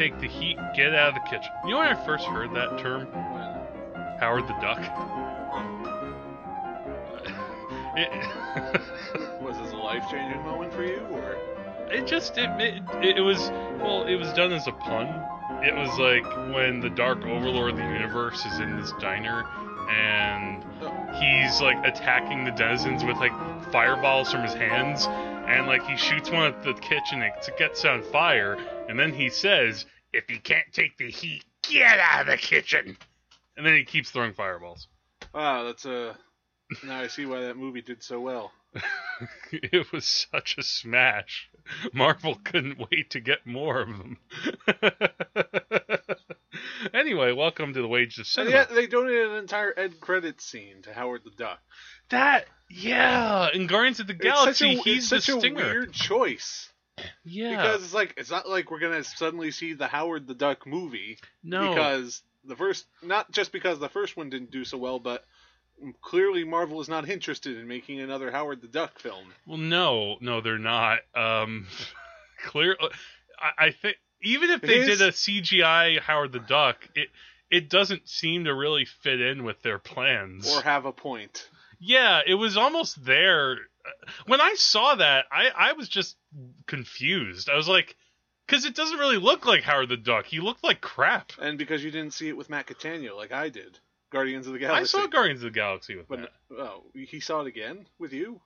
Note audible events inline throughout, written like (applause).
take the heat, get out of the kitchen. You know when I first heard that term? Howard the Duck. It, (laughs) Was this a life changing moment for you, or it just it, it it was well it was done as a pun. It was like when the Dark Overlord of the universe is in this diner and oh. he's like attacking the denizens with like fireballs from his hands and like he shoots one at the kitchen and it gets on fire and then he says if you can't take the heat get out of the kitchen and then he keeps throwing fireballs wow, that's a. Now I see why that movie did so well. (laughs) it was such a smash marvel couldn't wait to get more of them (laughs) anyway welcome to the wages of cinema yet they donated an entire end credit scene to Howard the Duck. that yeah in guardians of the galaxy a, he's such stinger a weird choice yeah because it's like it's not like we're gonna suddenly see the Howard the Duck movie no because the first not just because the first one didn't do so well, but clearly Marvel is not interested in making another Howard the Duck film. Well, no, no, they're not. Um, (laughs) clear. I, I think even if It they is- did a CGI Howard the Duck, it it doesn't seem to really fit in with their plans. Or have a point. yeah, it was almost there. When I saw that, I I was just confused. I was like, because it doesn't really look like Howard the Duck. He looked like crap. And because you didn't see it with Matt Catania like I did. Guardians of the Galaxy. I saw Guardians of the Galaxy with but that. oh, he saw it again with you?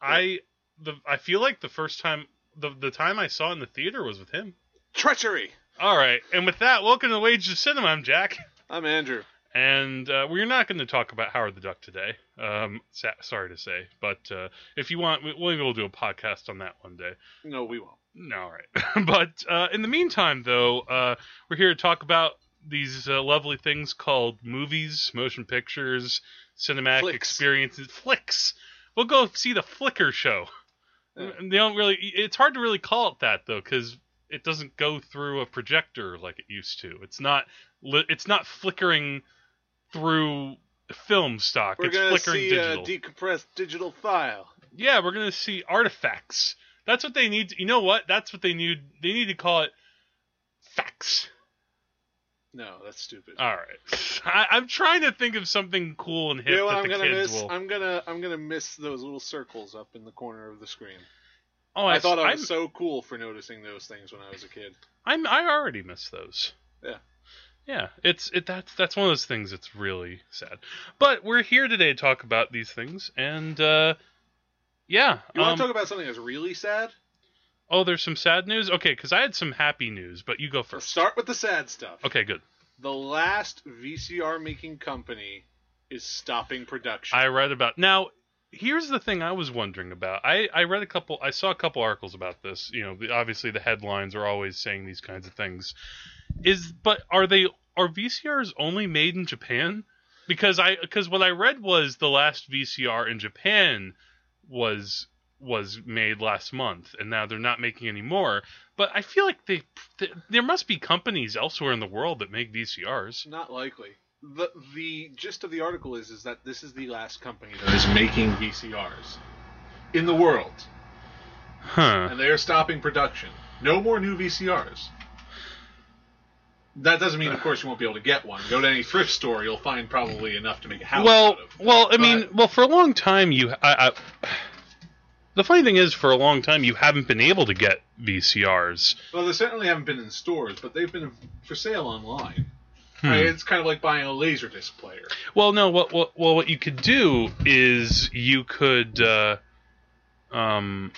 I the I feel like the first time the the time I saw it in the theater was with him. Treachery. All right, and with that, welcome to the Wages of Cinema. I'm Jack, I'm Andrew. And uh, we're not going to talk about Howard the Duck today. Um, sa- sorry to say, but uh, if you want, we'll maybe we'll do a podcast on that one day. No, we won't. No, all right. (laughs) but uh, in the meantime, though, uh, we're here to talk about these uh, lovely things called movies, motion pictures, cinematic Flicks. experiences, flicks. We'll go see the Flicker show. Yeah. They don't really. It's hard to really call it that though, because it doesn't go through a projector like it used to. It's not. It's not flickering through film stock. We're it's gonna flickering see uh, digital. a decompressed digital file. Yeah, we're gonna see artifacts. That's what they need. To, you know what? That's what they need. They need to call it facts. No, that's stupid. All right. I, I'm trying to think of something cool and hip you know I'm the gonna miss? will. I'm gonna I'm gonna miss those little circles up in the corner of the screen. oh, I, thought I I'm, was so cool for noticing those things when I was a kid. I'm. I already miss those. Yeah. It's it. That's that's one of those things. that's really sad. But we're here today to talk about these things, and uh, yeah. You want um, to talk about something that's really sad? oh, there's some sad news. Okay, because I had some happy news, but you go Let's first. start with the sad stuff. Okay, good. The last VCR making company is stopping production. I read about now. Here's the thing I was wondering about. I, I read a couple. I saw a couple articles about this. You know, the, obviously the headlines are always saying these kinds of things. Is but are they are VCRs only made in Japan? Because I because what I read was the last VCR in Japan was was made last month, and now they're not making any more. But I feel like they, th there must be companies elsewhere in the world that make VCRs. Not likely. The the gist of the article is is that this is the last company that is making VCRs in the world, Huh. and they are stopping production. No more new VCRs. That doesn't mean, of course, you won't be able to get one. Go to any thrift store, you'll find probably enough to make a house well, well, I mean, well, for a long time, you, I, I, the funny thing is, for a long time, you haven't been able to get VCRs. Well, they certainly haven't been in stores, but they've been for sale online. Hmm. Right, it's kind of like buying a laserdisc player. Well, no, what, what, well, what you could do is you could, uh, um,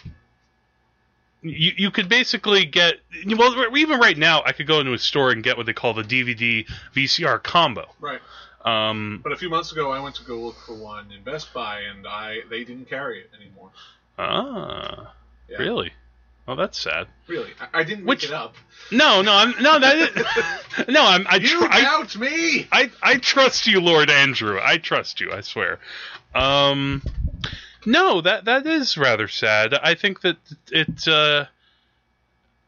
you you could basically get well, even right now, I could go into a store and get what they call the DVD VCR combo. Right. Um, But a few months ago, I went to go look for one in Best Buy, and I they didn't carry it anymore. ah, Yeah. really? Oh, that's sad. Really, I, I didn't Which- make it up. No, no, I'm no that. Is, (laughs) no, I'm. I, You tr- I doubt me. I I trust you, Lord Andrew. I trust you. I swear. Um, no, that that is rather sad. I think that it. Uh,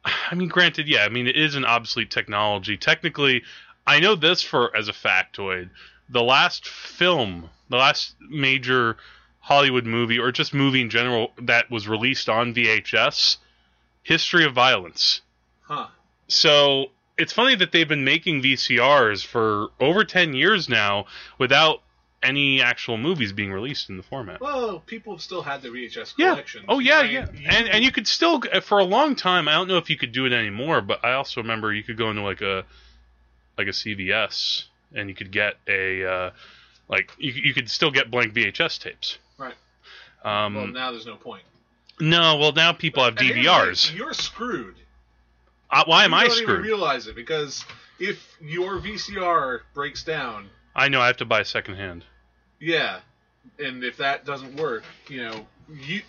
I mean, granted, yeah. I mean, it is an obsolete technology. Technically, I know this for as a factoid. The last film, the last major Hollywood movie, or just movie in general, that was released on VHS, History of Violence. Huh. So it's funny that they've been making VCRs for over 10 years now without any actual movies being released in the format. Well, people still had their VHS Yeah. collections. Oh yeah, mean, yeah. And and you could still for a long time. I don't know if you could do it anymore, but I also remember you could go into like a like a CVS and you could get a uh, like you you could still get blank VHS tapes. Right. Um, well, now there's no point. no, well now people have here's the DVRs. thing, You're screwed. Uh, why am I screwed? realize it because if your VCR breaks down, I know I have to buy secondhand. Yeah, and if that doesn't work, you know, you.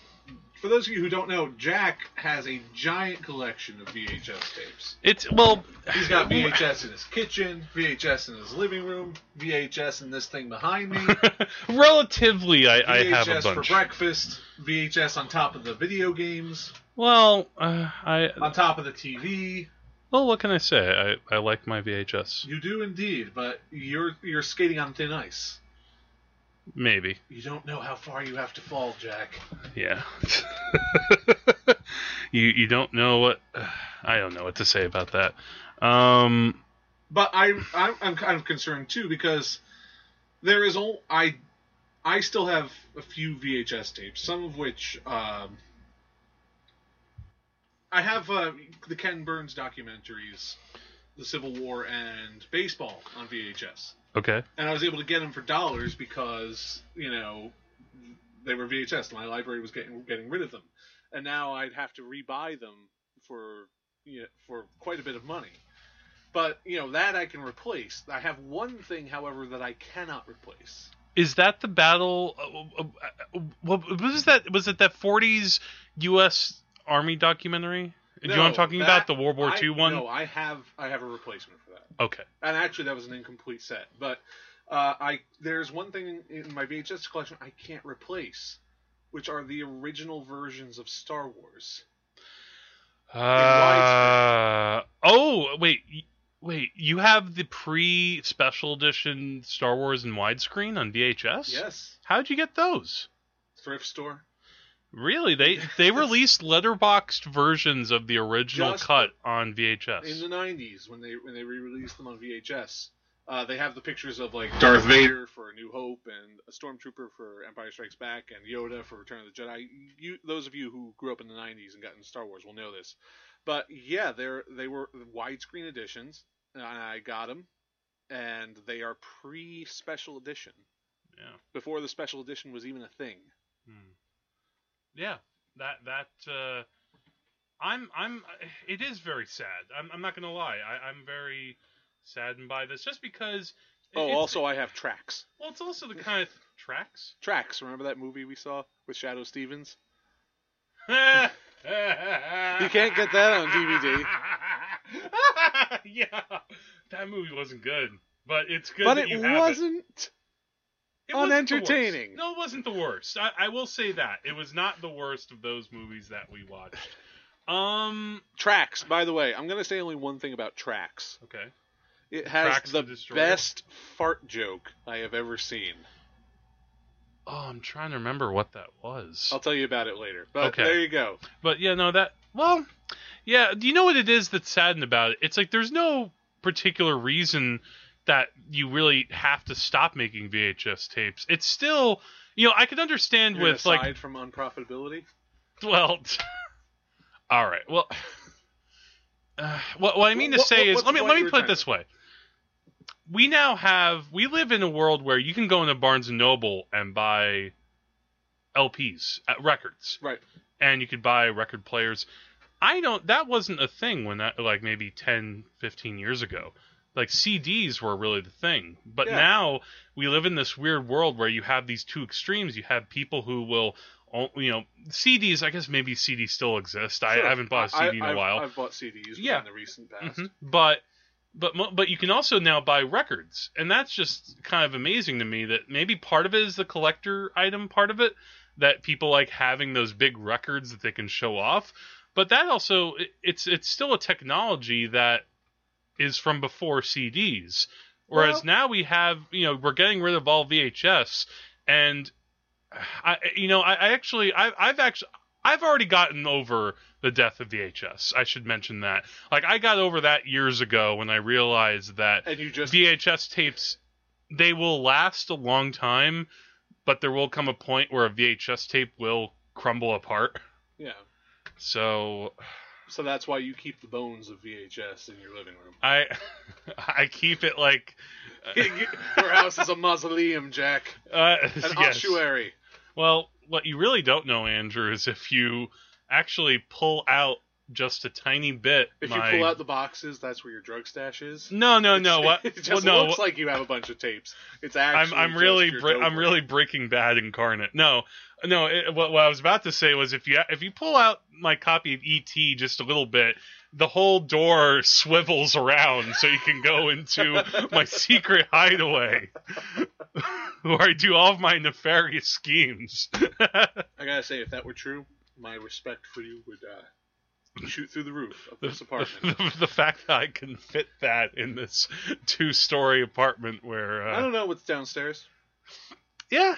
For those of you who don't know, Jack has a giant collection of VHS tapes. It's well, He's got VHS in his kitchen, VHS in his living room, VHS in this thing behind me, (laughs) Relatively, I, I VHS have a for breakfast, VHS on top of the video games, Well, uh, I on top of the TV. well, what can I say? I, I like my VHS. You do indeed, but you're you're skating on thin ice. Maybe, You don't know how far you have to fall, Jack. yeah. (laughs) you you don't know what (sighs) I don't know what to say about that. Um, But I I'm, I'm kind of concerned too because there is all I I still have a few VHS tapes, some of which um, I have uh, the Ken Burns documentaries, the Civil War and baseball on VHS, okay. and I was able to get them for dollars because you know they were VHS. My library was getting getting rid of them, and now I'd have to rebuy them for you know, for quite a bit of money. But you know that I can replace. I have one thing, however, that I cannot replace. Is that the battle? Uh, uh, uh, what was that? Was it that '40s U.S. Army documentary? Do you know what I'm talking that- about? The World War I- II one. No, I have I have a replacement for that. Okay. And actually, that was an incomplete set. But uh, I there's one thing in my VHS collection I can't replace, which are the original versions of Star Wars. Uh, oh wait, wait. You have the pre-special edition Star Wars in widescreen on VHS? Yes, How'd you get those? thrift store. Really? They they (laughs) released letterboxed versions of the original Just cut on VHS. in the '90s when they when they re-released them on VHS. Uh, they have the pictures of like Darth Vader for A New Hope and a Stormtrooper for Empire Strikes Back and Yoda for Return of the Jedi. You, those of you who grew up in the '90s and got into Star Wars will know this. But yeah, they're they were widescreen editions, and I got them, and they are pre-special edition yeah. before the special edition was even a thing. Hmm. Yeah. That that uh, I'm I'm. It is very sad. I'm I'm not gonna lie. I, I'm very saddened by this, just because. Oh, it's- also I have Traxx. Well, it's also the kind of Traxx. Traxx. Remember that movie we saw with Shadoe Stevens? (laughs) you can't get that on DVD. (laughs) yeah, that movie wasn't good, but it's good. but it wasn't. It worst. unentertaining. No, it wasn't the worst. I, I will say that it was not the worst of those movies that we watched. Um. Traxx, by the way, I'm going to say only one thing about Traxx. Okay. It has Traxx the the Destroyer? best fart joke I have ever seen. Oh, I'm trying to remember what that was. I'll tell you about it later. But Okay. there you go. But yeah, no, that well, yeah. Do you know what it is that's saddened about it? It's like there's no particular reason that you really have to stop making VHS tapes. It's still, you know, I could understand You're with aside like, from unprofitability. well, (laughs) all right, well. (sighs) Uh, what, what I mean to say what- is, let me let me put it this way: we now have we live in a world where you can go into Barnes and Noble and buy LPs, uh, records, Right. and you could buy record players. I don't. That wasn't a thing when that like maybe 10, 15 years ago. Like CDs were really the thing, but Yeah. now we live in this weird world where you have these two extremes. You have people who will, you know, CDs. I guess maybe CDs still exist. I Sure. haven't bought a CD in a I've- while. I've bought CDs Yeah. in the recent past. Mhm. But but but you can also now buy records, and that's just kind of amazing to me. That maybe part of it is the collector item part of it, that people like having those big records that they can show off. But that also it- it's it's still a technology that is from before CDs. Whereas Well- now we have you know we're getting rid of all VHS, and I you know I, I actually I, I've actually I've already gotten over the death of VHS. I should mention that. Like I got over that years ago when I realized that And you just VHS tapes they will last a long time, but there will come a point where a VHS tape will crumble apart. yeah. So So that's why you keep the bones of VHS in your living room. I (laughs) I keep it like (laughs) your house is a mausoleum, Jack. (laughs) uh, An yes. ossuary. Well, what you really don't know, Andrew, is if you actually pull out just a tiny bit. If my... you pull out the boxes, that's where your drug stash is. No, no, no. It's- What? (laughs) It just well, no. looks like you have a bunch of tapes. It's I'm actually. I'm just really bre- I'm really Breaking Bad incarnate. No, no. It, what, what I was about to say was if you if you pull out my copy of ET just a little bit, the whole door swivels around so you can go into my (laughs) secret hideaway (laughs) where I do all of my nefarious schemes. I gotta say, if that were true, my respect for you would uh, (laughs) shoot through the roof of this apartment. the, (laughs) the fact that I can fit that in this two-story apartment where I uh, don't know what's downstairs. yeah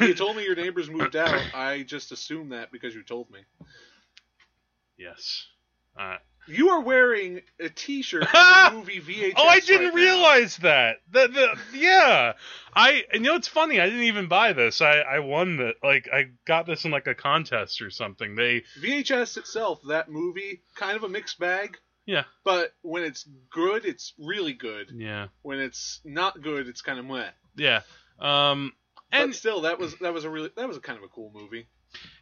You told me your (laughs) neighbors moved out. I just assumed that because you told me. yes uh, You are wearing a T-shirt (laughs) from the movie VHS. oh I didn't right realize that the, the yeah I and you know it's funny I didn't even buy this I I won that like I got this in like a contest or something they VHS itself, that movie, kind of a mixed bag. Yeah. But when it's good, it's really good. yeah When it's not good, it's kind of meh. yeah um and but still, that was that was a really that was a kind of a cool movie.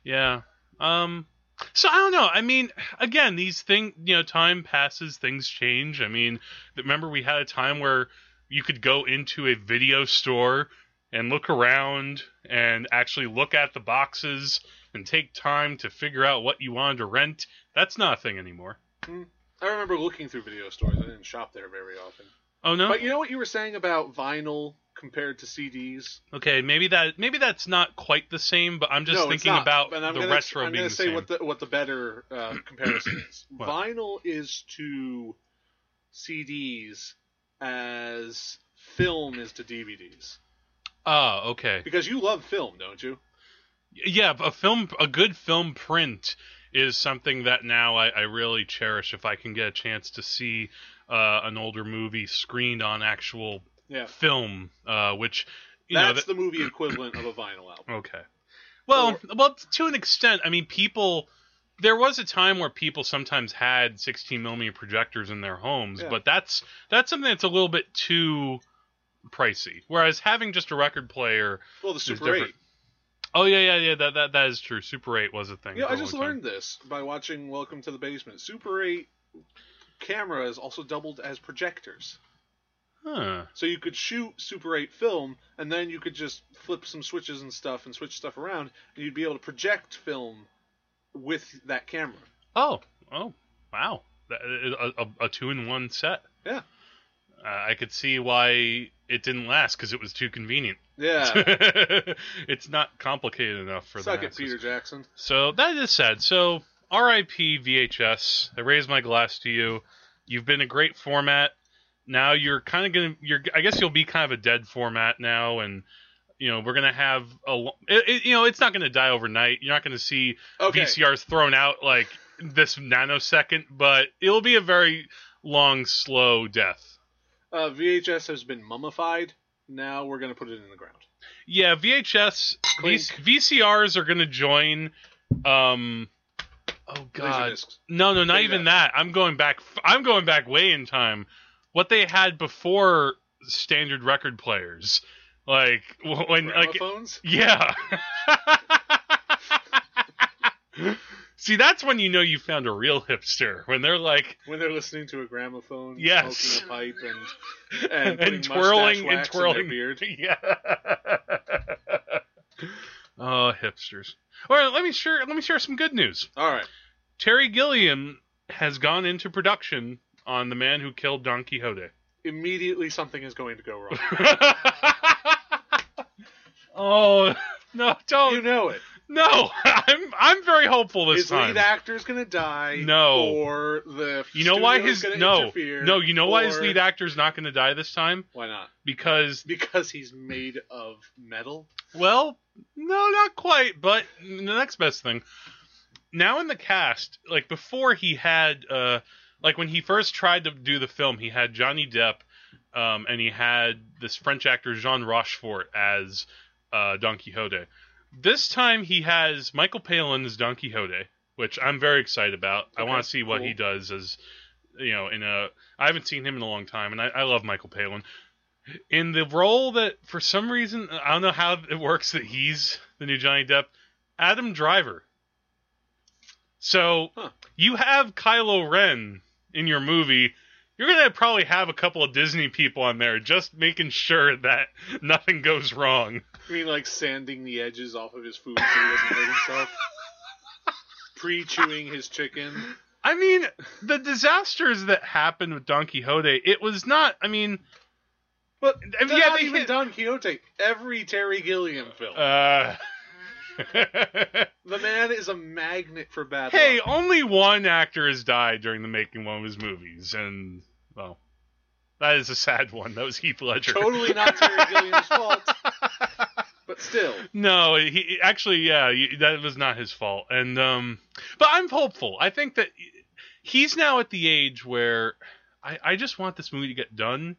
Yeah. Um so I don't know. I mean, again, these things, you know, time passes, things change. I mean, remember we had a time where you could go into a video store and look around and actually look at the boxes and take time to figure out what you wanted to rent. That's not a thing anymore. Hmm. I remember looking through video stores. I didn't shop there very often. Oh no. But you know what you were saying about vinyl compared to CDs? Okay, maybe that maybe that's not quite the same, but I'm just no, thinking about the gonna, retro I'm being gonna say same. what the what the better uh, (clears throat) comparison is. Vinyl is to CDs as film is to DVDs. Oh, okay. Because you love film, don't you? yeah, a film, a good film print is something that now I, I really cherish. If I can get a chance to see uh, an older movie screened on actual Yeah. film, uh, which you know, That's that, the movie equivalent of a vinyl album. (clears throat) okay. Well, Or- well, to an extent. I mean, people. There was a time where people sometimes had 16 millimeter projectors in their homes, Yeah. but that's that's something that's a little bit too pricey. Whereas having just a record player, Well, the Super 8. oh yeah, yeah, yeah, that that, that is true. Super 8 was a thing. Yeah, I just time. learned this by watching Welcome to the Basement. Super 8 cameras also doubled as projectors. Huh. So you could shoot Super 8 film, and then you could just flip some switches and stuff and switch stuff around, and you'd be able to project film with that camera. Oh, oh, wow! A, a, a two-in-one set. Yeah. Uh, I could see why it didn't last because it was too convenient. Yeah. (laughs) it's not complicated enough for Suck the it. Peter Jackson. So that is sad. So R.I.P. VHS. I raise my glass to you. You've been a great format. Now you're kind of gonna. You're. I guess you'll be kind of a dead format now, and you know we're gonna have a. It, it, you know it's not gonna die overnight. You're not gonna see Okay. VCRs thrown out like this nanosecond, but it'll be a very long, slow death. Uh, VHS has been mummified. Now we're going to put it in the ground. Yeah, VHS, V- VCRs are gonna join. Um, oh God, no, no, not even that. I'm going back. I'm going back way in time. What they had before standard record players, like when, like, Gramophones? yeah. (laughs) See, that's when you know you found a real hipster when they're like when they're listening to a gramophone, Yes. smoking a pipe, and (laughs) and, and, twirling and twirling beard. (laughs) Yeah. oh, hipsters. All right, let me share. Let me share some good news. All right. Terry Gilliam has gone into production on The Man Who Killed Don Quixote. Immediately, something is going to go wrong. (laughs) oh no! Don't you know it. no! I'm I'm very hopeful this His time. His lead actor's going to die. No. Or the you know why his gonna no no you know why his or- lead actor's not going to die this time Why not? because Because he's made of metal. Well, no, not quite, but the next best thing. now in the cast, like before he had uh like when he first tried to do the film, he had Johnny Depp um and he had this French actor Jean Rochefort as uh Don Quixote. This time he has Michael Palin as Don Quixote, which I'm very excited about. I want to see what cool. he does as you know, in a I haven't seen him in a long time and I, I love Michael Palin. In the role that for some reason I don't know how it works that he's the new Johnny Depp, Adam Driver. So Huh. you have Kylo Ren in your movie. You're gonna probably have a couple of Disney people on there just making sure that (laughs) nothing goes wrong. You mean like sanding the edges off of his food so he doesn't hurt himself? (laughs) Pre-chewing his chicken. I mean, the disasters that happened with Don Quixote, it was not. I mean, But yeah, not even hit- Don Quixote. Every Terry Gilliam film. uh, the man is a magnet for bad hey, luck. only one actor has died during the making of one of his movies, and well, that is a sad one. That was Heath Ledger. Totally not Terry Gilliam's (laughs) fault. But still, No, he actually, yeah, that was not his fault. And um, but I'm hopeful. I think that he's now at the age where I, I just want this movie to get done,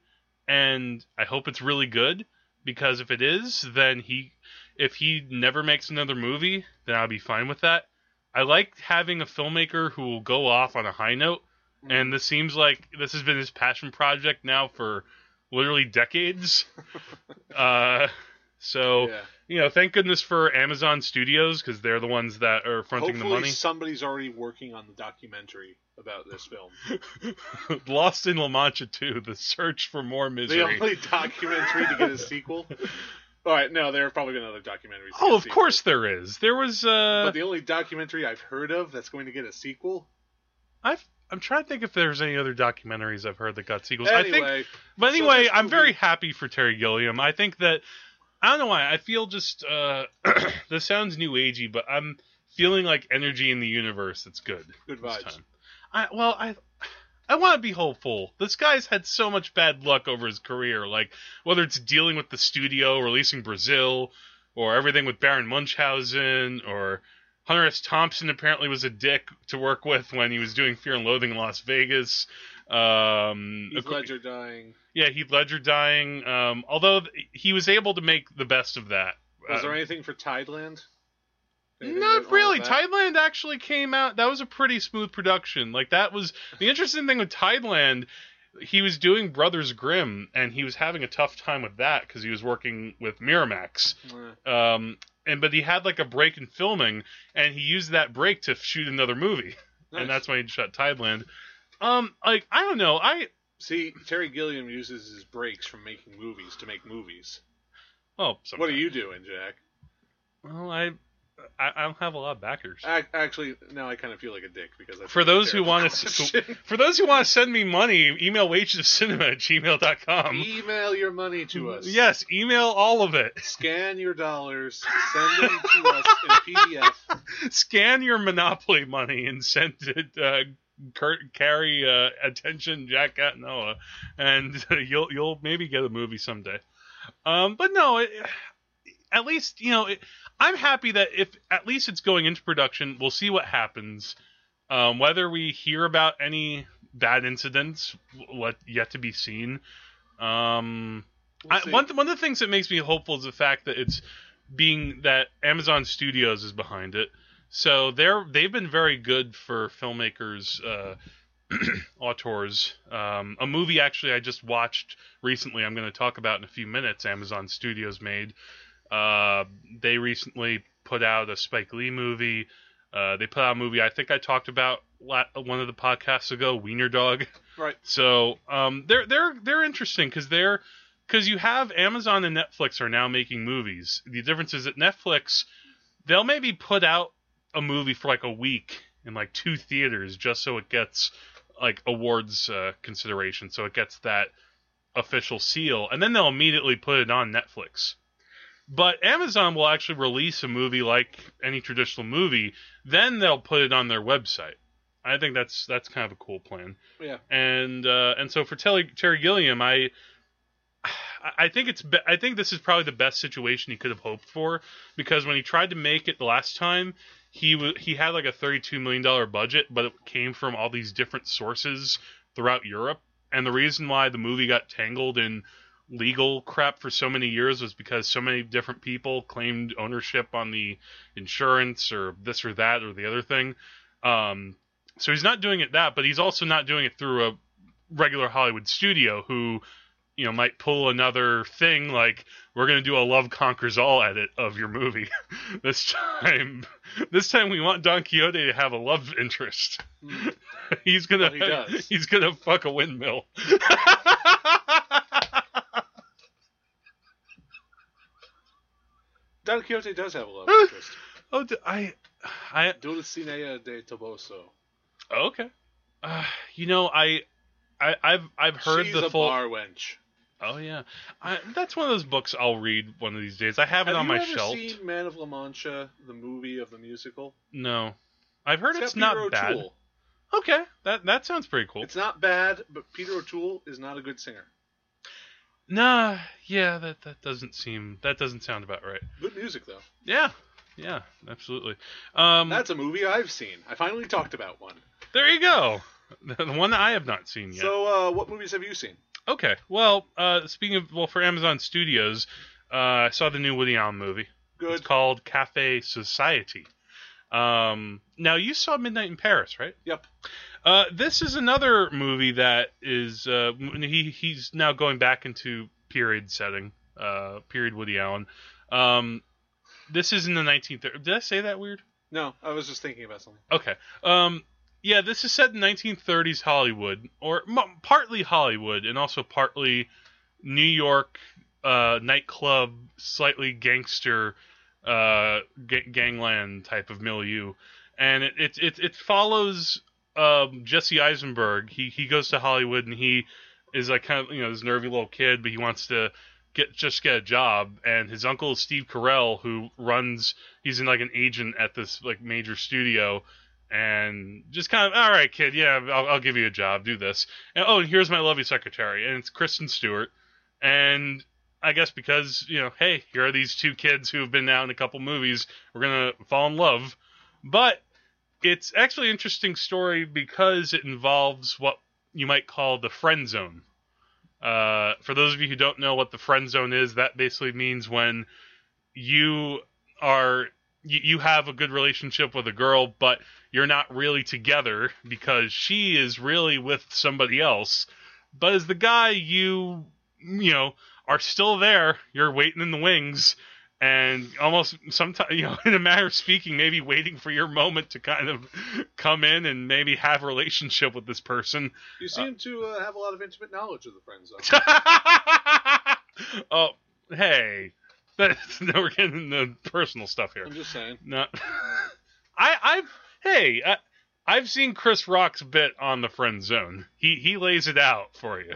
and I hope it's really good. Because if it is, then he, if he never makes another movie, then I'll be fine with that. I like having a filmmaker who will go off on a high note, and this seems like this has been his passion project now for literally decades. (laughs) uh, so yeah. you know, thank goodness for Amazon Studios because they're the ones that are fronting hopefully the money. somebody's already working on the documentary about this film. (laughs) Lost in La Mancha 2, The Search for More Misery. The only documentary to get a sequel. (laughs) All right, no, there have probably been other documentaries. oh, of course there is. There was uh But the only documentary I've heard of that's going to get a sequel. I've I'm trying to think if there's any other documentaries I've heard that got sequels. I think But So anyway, I'm very happy for Terry Gilliam. I think that I don't know why. I feel just uh (clears throat) this sounds new agey, but I'm feeling like energy in the universe It's good. good vibes. I well, I I want to be hopeful. This guy's had so much bad luck over his career, like whether it's dealing with the studio, releasing Brazil, or everything with Baron Munchausen, or Hunter S. Thompson apparently was a dick to work with when he was doing Fear and Loathing in Las Vegas. Um, Heath Ledger dying. yeah, Heath Ledger dying. Um, although th- he was able to make the best of that. Was Uh, there anything for Tideland? Not really. Tideland actually came out. That was a pretty smooth production. Like that was the interesting thing with Tideland. He was doing Brothers Grimm, and he was having a tough time with that because he was working with Miramax. Um, and but he had like a break in filming, and he used that break to shoot another movie, nice. and that's why he shot Tideland. Um, like I don't know. I See, Terry Gilliam uses his breaks from making movies to make movies. oh, What are you doing, Jack? Well, I, I I don't have a lot of backers. Ac- Actually, now I kind of feel like a dick because I (laughs) For those who want to, for those who want to send me money, email wagesofcinema at gmail.com. email your money to us. Yes, email all of it. (laughs) Scan your dollars, send them to us in PDF. (laughs) Scan your Monopoly money and send it. Uh, Kurt, carry uh, attention, Jack Noah, and you'll you'll maybe get a movie someday. Um, but no, it, at least you know it, I'm happy that if at least it's going into production, we'll see what happens. Um, whether we hear about any bad incidents, what yet to be seen. Um, We'll I, one one of the things that makes me hopeful is the fact that it's being that Amazon Studios is behind it. So they're they've been very good for filmmakers, uh, (clears throat) auteurs. Um, a movie actually I just watched recently. I'm going to talk about in a few minutes. Amazon Studios made. Uh, they recently put out a Spike Lee movie. Uh, they put out a movie I think I talked about la- one of the podcasts ago, Wiener Dog. Right. (laughs) So um, they're they're they're interesting because they're because you have Amazon and Netflix are now making movies. The difference is that Netflix they'll maybe put out a movie for like a week in like two theaters just so it gets like awards uh, consideration, so it gets that official seal, and then they'll immediately put it on Netflix. But Amazon will actually release a movie like any traditional movie, then they'll put it on their website. I think that's that's kind of a cool plan Yeah. and uh, and so for Terry, Terry Gilliam, I I think it's be- I think this is probably the best situation he could have hoped for because when he tried to make it the last time, he w- he had like a 32 million dollar budget, but it came from all these different sources throughout Europe. And the reason why the movie got tangled in legal crap for so many years was because so many different people claimed ownership on the insurance or this or that or the other thing. Um, so he's not doing it that, but he's also not doing it through a regular Hollywood studio who, you know, might pull another thing like we're gonna do a Love Conquers All edit of your movie (laughs) this time. (laughs) This time we want Don Quixote to have a love interest. Hmm. (laughs) he's gonna he he's gonna fuck a windmill. Don Quixote does have a love (laughs) interest. oh, I, I Dulcinea de Toboso. okay. Uh, you know, I, I, I've I've heard She's the a full. bar wench. Oh yeah, I, that's one of those books I'll read one of these days. I have it Have on you my ever shelf. seen Man of La Mancha, the movie of the musical? No, I've heard it's, got not Peter bad. O'Toole. Okay, that that sounds pretty cool. It's not bad, but Peter O'Toole is not a good singer. Nah, yeah, that that doesn't seem that doesn't sound about right. Good music though. Yeah, yeah, absolutely. Um, That's a movie I've seen. I finally talked about one. there you go. The one that I have not seen yet. So, uh, what movies have you seen? Okay. Well, uh, speaking of well, for Amazon Studios, uh, I saw the new Woody Allen movie. Good. It's called Cafe Society. Um, now you saw Midnight in Paris, right? Yep. Uh, this is another movie that is uh, he he's now going back into period setting, uh, period Woody Allen. Um, this is in the 1930s. Did I say that weird? No, I was just thinking about something. Okay. Um, yeah, this is set in 1930s Hollywood, or m- partly Hollywood, and also partly New York uh, nightclub, slightly gangster, uh, ga- gangland type of milieu, and it it it, it follows um, Jesse Eisenberg. He he goes to Hollywood and he is like kind of you know this nervy little kid, but he wants to get just get a job. And his uncle Steve Carell, who runs. He's in like an agent at this like major studio, and just kind of all right, kid. Yeah, I'll, I'll give you a job. Do this. And oh, and here's my lovely secretary, and it's Kristen Stewart. And I guess because you know, hey, here are these two kids who have been out in a couple movies. We're gonna fall in love, but it's actually an interesting story because it involves what you might call the friend zone. Uh, for those of you who don't know what the friend zone is, that basically means when you are you, you have a good relationship with a girl, but you're not really together because she is really with somebody else. But as the guy, you you know are still there. You're waiting in the wings, and almost sometimes (laughs) you know, in a matter of speaking, maybe waiting for your moment to kind of come in and maybe have a relationship with this person. You seem to uh, have a lot of intimate knowledge of the friend zone. (laughs) oh, hey, that's, (laughs) now we're getting into personal stuff here. I'm just saying. No, I, I've hey, I, I've seen Chris Rock's bit on the friend zone. He he lays it out for you.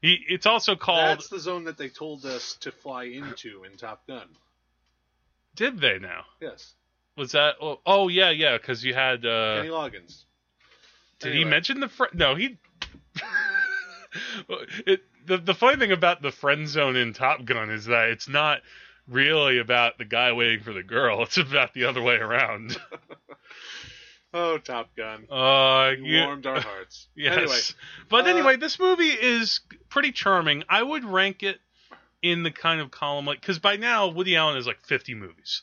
He it's also called. That's the zone that they told us to fly into in Top Gun. Did they now? Yes. Was that? Oh, oh yeah, yeah. Because you had. uh Kenny Loggins. Did he mention the friend? No, he. (laughs) it, the the funny thing about the friend zone in Top Gun is that it's not really about the guy waiting for the girl. It's about the other way around. (laughs) Oh, Top Gun. Uh, You warmed our hearts. (laughs) yes. Anyway, but uh, anyway, this movie is pretty charming. I would rank it in the kind of column like because by now Woody Allen has like 50 movies.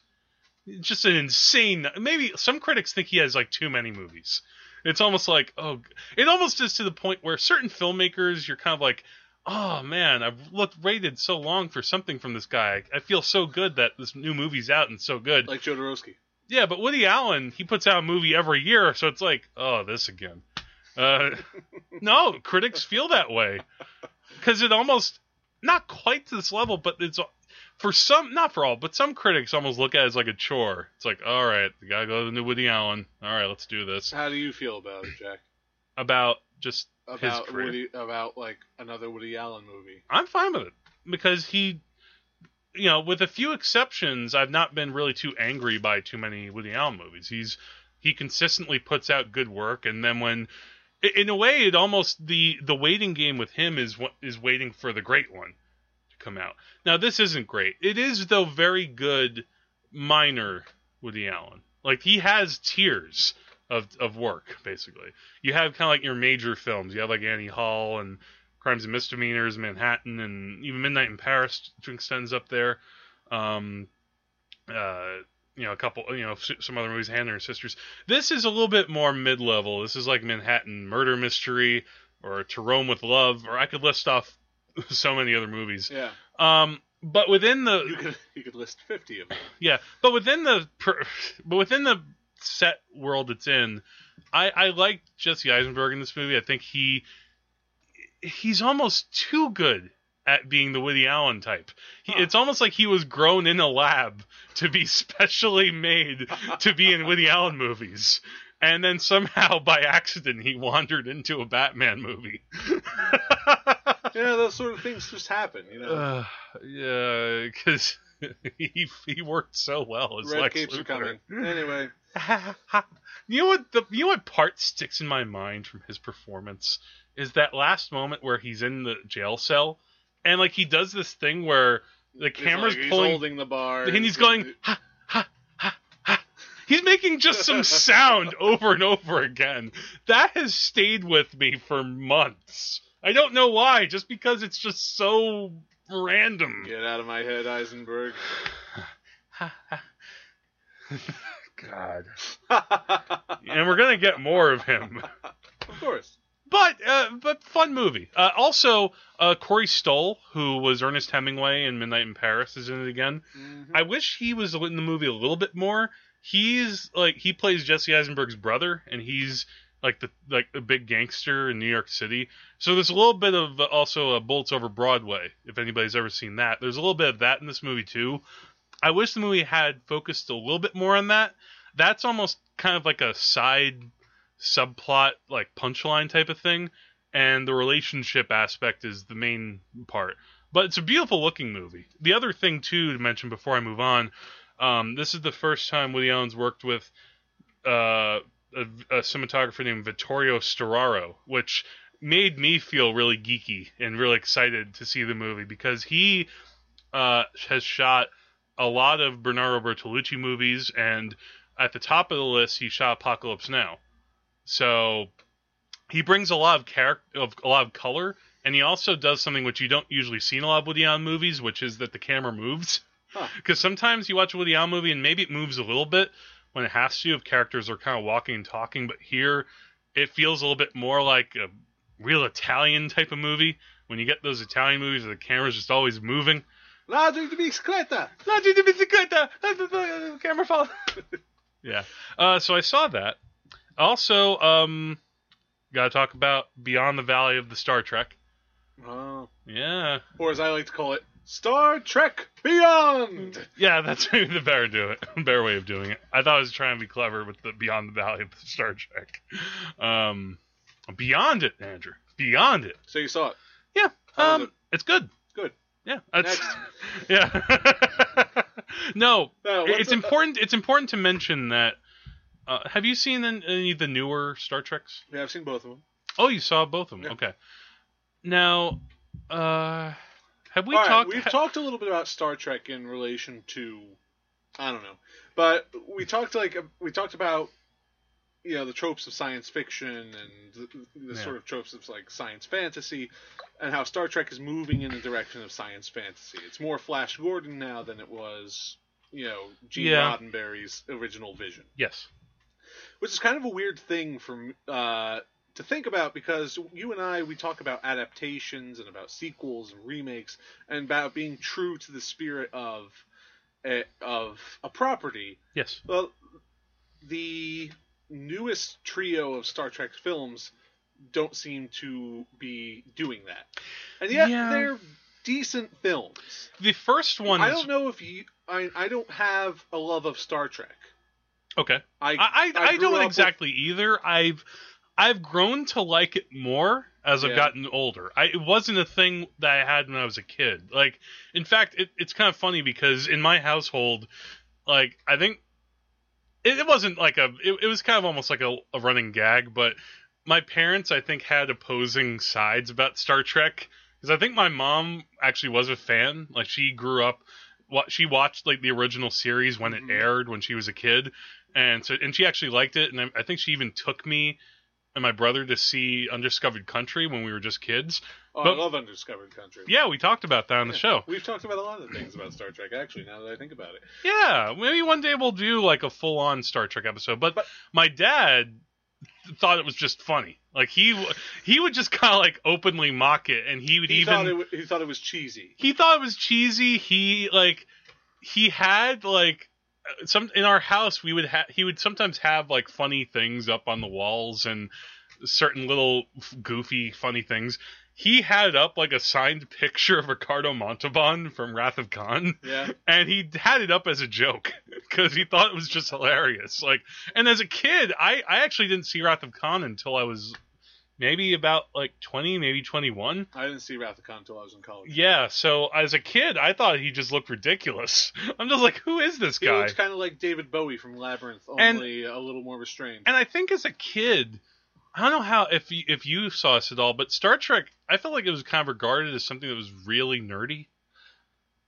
It's just an insane. Maybe some critics think he has like too many movies. It's almost like oh, it almost is to the point where certain filmmakers you're kind of like, oh man, I've looked waited so long for something from this guy. I feel so good that this new movie's out and so good. like Jodorowsky. Yeah, but Woody Allen, he puts out a movie every year, so it's like, oh, this again. Uh, (laughs) no, critics feel that way because it almost not quite to this level, but it's for some, not for all, but some critics almost look at it as like a chore. It's like, all right, we gotta go to the new Woody Allen. All right, let's do this. How do you feel about it, Jack? About just About career. Woody, about like another Woody Allen movie. I'm fine with it because he, you know, with a few exceptions, I've not been really too angry by too many Woody Allen movies. He's he consistently puts out good work, and then when, in a way, it almost the the waiting game with him is is waiting for the great one to come out. Now this isn't great. It is though very good minor Woody Allen. Like he has tiers of of work basically. You have kind of like your major films. You have like Annie Hall and Crimes and Misdemeanors, Manhattan, and even Midnight in Paris to extends up there. Um, uh, you know, a couple, you know, some other movies, Hannah and Sisters. This is a little bit more mid level. This is like Manhattan Murder Mystery or To Rome with Love, or I could list off (laughs) so many other movies. Yeah, Um, but within the you could you could list fifty of them. yeah, but within the (laughs) but within the set world it's in, I I like Jesse Eisenberg in this movie. I think he he's almost too good at being the Woody Allen type. He, Huh. It's almost like he was grown in a lab to be (laughs) specially made to be in Woody Allen movies. And then somehow (laughs) by accident he wandered into a Batman movie. (laughs) Yeah, those sort of things just happen, you know. Uh, (sighs) yeah, because (laughs) he he worked so well as Red Lex capes are Luthor. coming. Anyway, (laughs) you know what the you know what part sticks in my mind from his performance is that last moment where he's in the jail cell and like he does this thing where the camera's like- he's pulling holding the bar, and he's going ha ha ha ha. He's making just some (laughs) sound over and over again. That has stayed with me for months. I don't know why, just because it's just so random. Get out of my head, Eisenberg. (sighs) God. (laughs) And we're gonna get more of him. (laughs) Of course. But uh, but fun movie. Uh, also, uh, Corey Stoll, who was Ernest Hemingway in Midnight in Paris, is in it again. Mhm. I wish he was in the movie a little bit more. He's like he plays Jesse Eisenberg's brother, and he's like the like a big gangster in New York City. So there's a little bit of uh, also a Bullets over Broadway. If anybody's ever seen that, there's a little bit of that in this movie too. I wish the movie had focused a little bit more on that. That's almost kind of like a side subplot, like punchline type of thing, and the relationship aspect is the main part. But it's a beautiful looking movie. The other thing too to mention before I move on, um, this is the first time Woody Allen's worked with uh, a, a cinematographer named Vittorio Storaro, which made me feel really geeky and really excited to see the movie because he uh, has shot a lot of Bernardo Bertolucci movies, and at the top of the list, he shot Apocalypse Now. So he brings a lot of character, of a lot of color, and he also does something which you don't usually see in a lot of Woody Allen movies, which is that the camera moves. Huh. (laughs) Because sometimes you watch a Woody Allen movie and maybe it moves a little bit when it has to, if characters are kind of walking and talking, but here it feels a little bit more like a real Italian type of movie. When you get those Italian movies where the camera's just always moving. Ladri di bicicletta. La di bicicletta, the camera fall. (laughs) yeah. Uh, so I saw that. Also, um, gotta talk about Beyond the Valley of the Star Trek. Oh. Yeah. Or as I like to call it, Star Trek Beyond. Yeah, that's maybe (laughs) the better do it, (laughs) better way of doing it. I thought I was trying to be clever with the Beyond the Valley of the Star Trek. Um, beyond it, Andrew. Beyond it. So you saw it. Yeah. How Um, it? it's good. Good. Yeah. That's, Next. (laughs) yeah. no, No, it's important. It's important to mention that. Uh, have you seen any of the newer Star Treks? Yeah, I've seen both of them. Oh, you saw both of them. Yeah. Okay. Now, uh, have we All right, talked? we've ha- talked a little bit about Star Trek in relation to, I don't know, but we talked like we talked about, you know, the tropes of science fiction and the, the Yeah. sort of tropes of like science fantasy, and how Star Trek is moving in the direction of science fantasy. It's more Flash Gordon now than it was, you know, Gene Yeah. Roddenberry's original vision. yes. which is kind of a weird thing for m- uh, to think about because you and I we talk about adaptations and about sequels and remakes and about being true to the spirit of a, of a property. Yes. Well, the newest trio of Star Trek films don't seem to be doing that, and yet Yeah. they're decent films. The first one. I is- don't know if you. I I don't have a love of Star Trek. Okay. I I I, I, don't up with- exactly either. I've I've grown to like it more as I've Yeah. gotten older. I, it wasn't a thing that I had when I was a kid. Like, in fact, it, it's kind of funny because in my household, like, I think it, it wasn't like a. It, it was kind of almost like a, a running gag, but my parents, I think, had opposing sides about Star Trek because I think my mom actually was a fan. Like, she grew up she watched like the original series when it Mhm. aired when she was a kid, and so and she actually liked it, and I, I think she even took me and my brother to see Undiscovered Country when we were just kids. Oh, But- I love Undiscovered Country. Yeah, we talked about that on the Yeah. show. We've talked about a lot of things about Star Trek, actually, now that I think about it. Yeah, maybe one day we'll do like a full on Star Trek episode. But, But- my dad thought it was just funny. Like he he would just kind of like openly mock it, and he would He even thought, it, he thought it was cheesy. he thought it was cheesy. He like he had like some in our house we would have he would sometimes have like funny things up on the walls and certain little goofy funny things. He had up like a signed (laughs) picture of Ricardo Montalban from Wrath of Khan Yeah. (laughs) and he had it up as a joke (laughs) because he thought it was just hilarious. Like, and as a kid, I I actually didn't see Wrath of Khan until I was maybe about like twenty, maybe twenty one. I didn't see Wrath of Khan until I was in college. Yeah, so as a kid, I thought he just looked ridiculous. (laughs) I'm just like, who is this He guy? He looks kind of like David Bowie from Labyrinth, And- only a little more restrained. And I think as a kid, I don't know how if you, if you saw this at all, but Star Trek, I felt like it was kind of regarded as something that was really nerdy.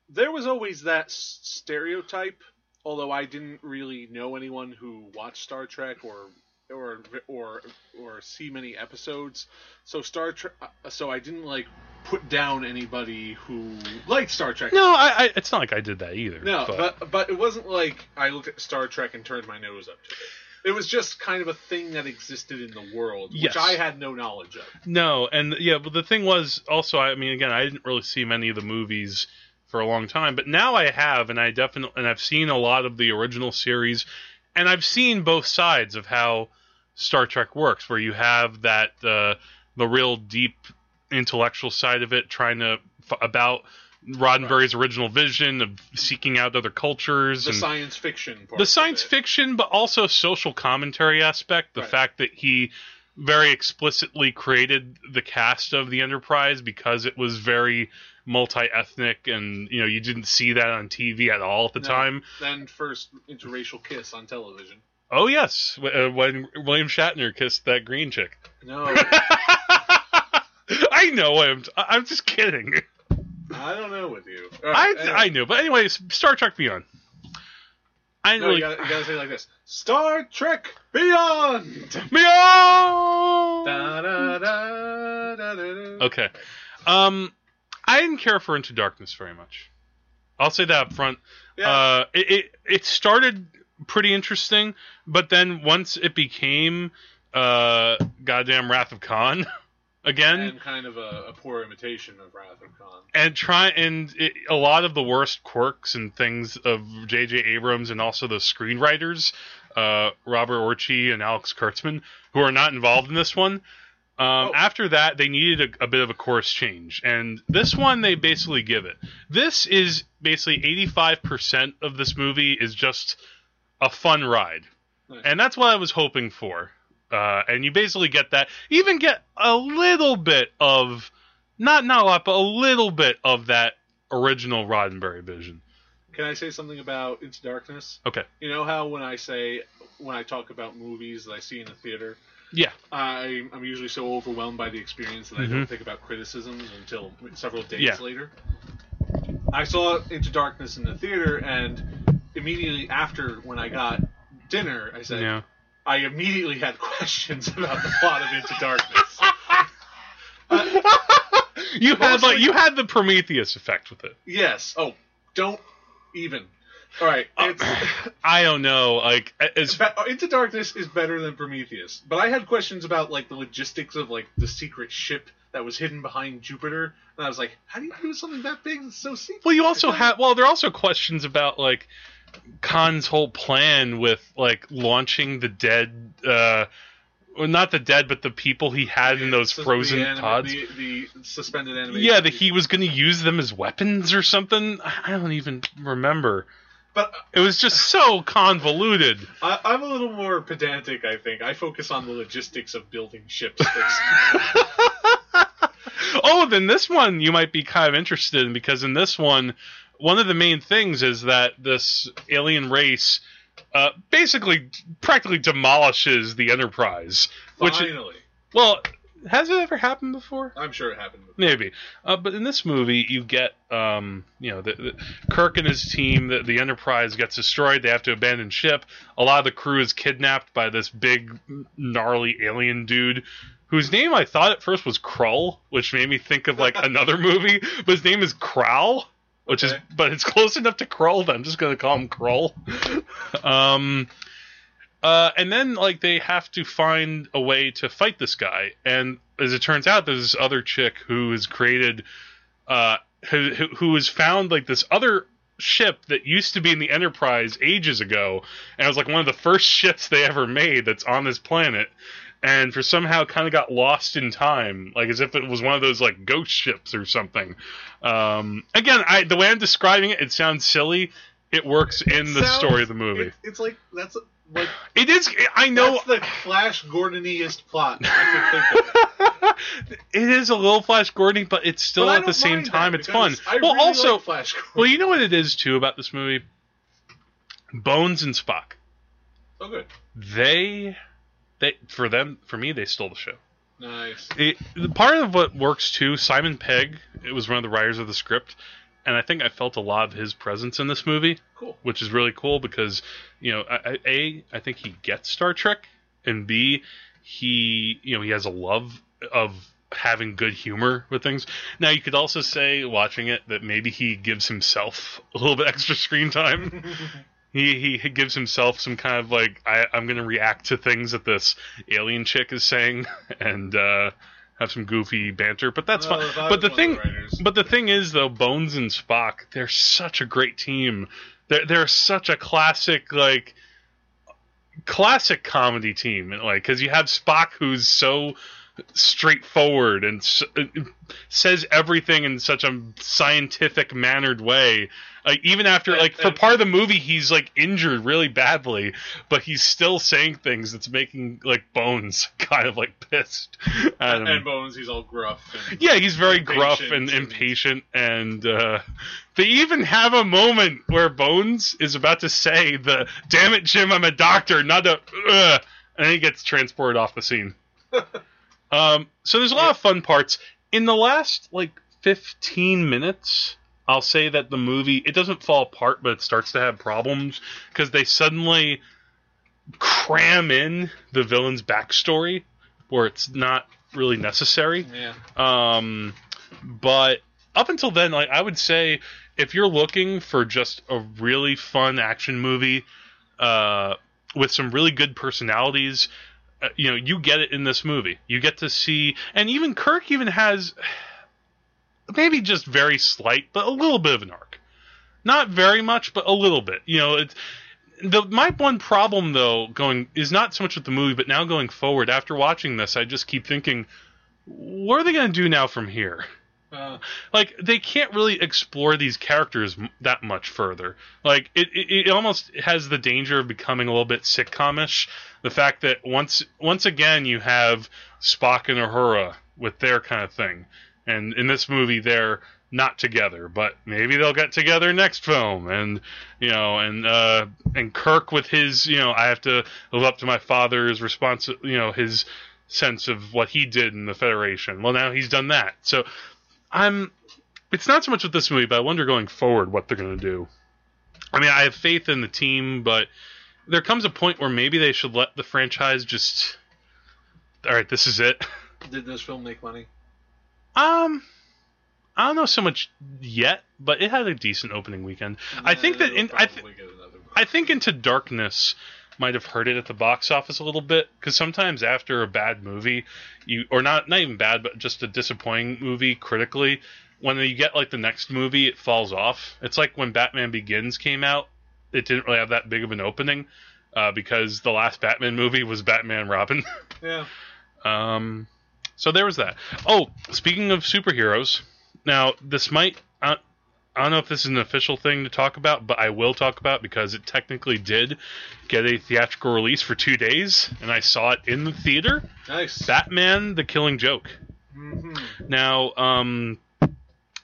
there was always that s- stereotype, although I didn't really know anyone who watched Star Trek or or or or see many episodes. So Star Trek, uh, so I didn't like put down anybody who liked Star Trek. No, I, I it's not like I did that either. No, but, but but it wasn't like I looked at Star Trek and turned my nose up to it. It was just kind of a thing that existed in the world, Yes. which I had no knowledge of. no, and yeah, but the thing was also, I mean, again, I didn't really see many of the movies for a long time, but now I have, and I definitely, and I've seen a lot of the original series, and I've seen both sides of how Star Trek works, where you have that uh, the real deep intellectual side of it, trying to f- about Roddenberry's original vision of seeking out other cultures The science fiction part. the science fiction, but also social commentary aspect. The Right. fact that he very explicitly created the cast of the Enterprise because it was very multi-ethnic, and you know you didn't see that on TV at all at the No. time. Then first interracial kiss on television. Oh yes, w- uh, when William Shatner kissed that green chick. No, (laughs) I know him. I'm just kidding. I don't know with you. I anyway. I knew, but anyways, Star Trek Beyond. I No, really. you, gotta, you gotta say it like this: Star Trek Beyond. (laughs) Beyond. Da, da, da, da, da, da. Okay. Um, I didn't care for Into Darkness very much. I'll say that up front. Yeah. Uh, it, it it started pretty interesting, but then once it became uh, goddamn Wrath of Khan (laughs) again, and kind of a, a poor imitation of Wrath of Khan. and try and it, a lot of the worst quirks and things of J.J. Abrams and also the screenwriters, uh, Robert Orci and Alex Kurtzman, who are not involved in this one. Um, Oh. After that, they needed a, a bit of a course change, and this one they basically give it. This is basically eighty-five percent of this movie is just a fun ride, Nice. and that's what I was hoping for. Uh, and you basically get that. Even get a little bit of not not a lot, but a little bit of that original Roddenberry vision. Can I say something about Into Darkness? Okay. You know how when I say when I talk about movies that I see in the theater, Yeah. I, I'm usually so overwhelmed by the experience that I Mhm. don't think about criticisms until several days Yeah. later. I saw Into Darkness in the theater, and immediately after, when I got dinner, I said, Yeah. I immediately had (laughs) questions about the plot of Into Darkness. Uh, (laughs) you had like you had the Prometheus effect with it. yes. Oh, don't even. All right. It's, (coughs) I don't know, like as Into Darkness is better than Prometheus, but I had questions about like the logistics of like the secret ship that was hidden behind Jupiter, and I was like, how do you do something that big that's so secret? well, you also have well, there are also questions about like Khan's whole plan with like launching the dead. uh well, not the dead, but the people he had in those frozen pods. the, the suspended animation. Yeah, that he was going to use them as weapons or something. I don't even remember. But It was just so convoluted. (laughs) I, I'm a little more pedantic. I think I focus on the logistics of building ships. (laughs) (laughs) oh, then this one you might be kind of interested in because in this one, one of the main things is that this alien race uh, basically practically demolishes the Enterprise. Which, Finally, well, has it ever happened before? I'm sure it happened. Maybe, uh, but in this movie, you get, um, you know, the, the, Kirk and his team. The, the Enterprise gets destroyed. They have to abandon ship. A lot of the crew is kidnapped by this big, gnarly alien dude, whose name I thought at first was Krull, which made me think of like (laughs) another movie. But his name is Krall, which is, but it's (laughs) close enough to Krull that I'm just gonna call him Krull. (laughs) um. Uh, and then like they have to find a way to fight this guy, and as it turns out, there's this other chick who has created, uh, who who- who has found like this other ship that used to be in the Enterprise ages ago, and it was like one of the first (laughs) ships they ever made that's on this planet, and for somehow kind of got lost in time, like as if it was one of those like ghost ships or something. Um, again, I the way I'm describing it, it sounds silly. It works in the Sounds- story of the movie. It, it's like that's like It is. I know. the Flash Gordoniest plot I think of. (laughs) it is a little Flash Gordon, but it's still But at the same time it's fun. I well, really also, like Flash Gordon. well, you know what it is too about this movie? Bones and Spock. oh good, They, they for them for me they stole the show. nice. It, the part of what works too. Simon Pegg, it was one of the writers of the script, and I think I felt a lot of his presence in this movie. Cool. which is really cool because you know, I- I- a I think he gets Star Trek, and b he you know he has a love of having good humor with things. Now you could also say watching it that maybe he gives himself a little bit (laughs) extra screen time. (laughs) he he gives himself some kind of like I, I'm gonna react to things that this alien chick is saying (laughs) and uh, have some goofy banter, but that's Well, fine. But the thing, the but the thing is though, Bones and Spock, they're such a great team. They're they're such a classic like classic comedy team, like because you have Spock who's so straightforward and s- uh, says everything in such a scientific mannered way. Like even after like for part of the movie he's like injured really badly, but he's still saying things that's making like Bones (laughs) kind of like pissed. at him. and Bones, he's all gruff. And, Yeah, he's very gruff and and- impatient, and uh, they even have a moment where Bones is about to say the "Damn it, Jim, I'm a doctor, not a," uh, and he gets transported off the scene. (laughs) um, so there's a lot of fun parts in the last like 15 minutes. I'll say that the movie it doesn't fall apart, but it starts to have problems because they suddenly cram in the villain's backstory where it's not really necessary. yeah. Um, but up until then, like I would say, if you're looking for just a really fun action movie, uh, with some really good personalities, uh, you know, you get it in this movie. You get to see, and even Kirk even has maybe just very slight, but a little bit of an arc. Not very much, but a little bit. You know, it's the my one problem though going is not so much with the movie, but now going forward after watching this, I just keep thinking, what are they going to do now from here? Uh, Like they can't really explore these characters m- that much further. Like it, it, it almost has the danger of becoming a little bit sitcomish. The fact that once once again you have Spock and Uhura with their kind of thing, and in this movie they're not together, but maybe they'll get together next film, and you know, and uh, and Kirk with his, you know, I have to live up to my father's response, you know, his sense of what he did in the Federation. Well, now he's done that, so I'm. It's not so much with this movie, but I wonder going forward what they're going to do. I mean, I have faith in the team, but there comes a point where maybe they should let the franchise just. All right, this is it. did this film make money? Um, I don't know so much yet, but it had a decent opening weekend. I think that in I, th- probably get another one. I think Into Darkness might have hurt it at the box office a little bit because sometimes after a bad movie, you or not not even bad, but just a disappointing movie critically, when you get like the next movie, it falls off. It's like when Batman Begins came out, it didn't really have that big of an opening uh, because the last Batman movie was Batman Robin. (laughs) yeah. Um, so there was that. Oh, speaking of superheroes, now this might. Uh, I don't know if this is an official thing to talk about, but I will talk about because it technically did get a theatrical release for two days, and I saw it in the theater. Nice. Batman: The Killing Joke. hmm Now, um,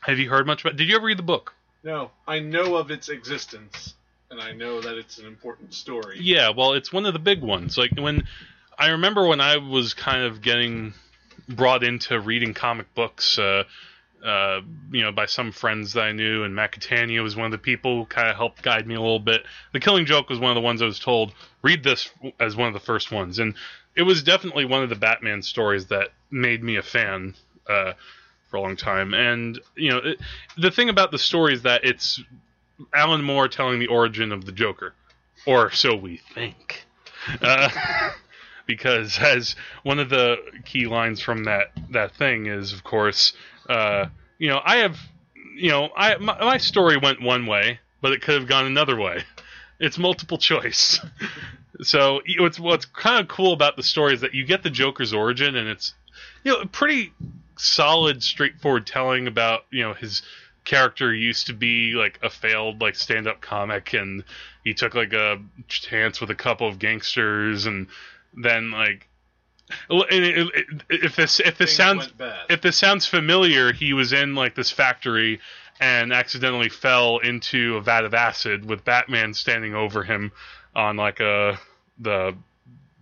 have you heard much about? Did you ever read the book? No, I know of its existence, and I know that it's an important story. Yeah, well, it's one of the big ones. Like when I remember when I was kind of getting brought into reading comic books. Uh, uh, you know, by some friends that I knew, and Matt Catania was one of the people who kind of helped guide me a little bit. The Killing Joke was one of the ones I was told read this as one of the first ones, and it was definitely one of the Batman stories that made me a fan uh, for a long time. And you know, it, the thing about the story is that it's Alan Moore telling the origin of the Joker, or so we think. Uh, (laughs) because (laughs) as one of the key lines from that that thing is, of course, uh, you know, I have, you know, I my, my story went one way, but it could have gone another way. (laughs) It's multiple choice. (laughs) so what's what's kind of cool about the story is that you get the Joker's origin, and it's you know a pretty solid, straightforward telling about you know his character used to be like a failed like stand-up comic and he took like a chance with a couple of gangsters and then like if this if this Things sounds if this sounds familiar he was in like this factory and accidentally fell into a vat of acid with batman standing over him on like a the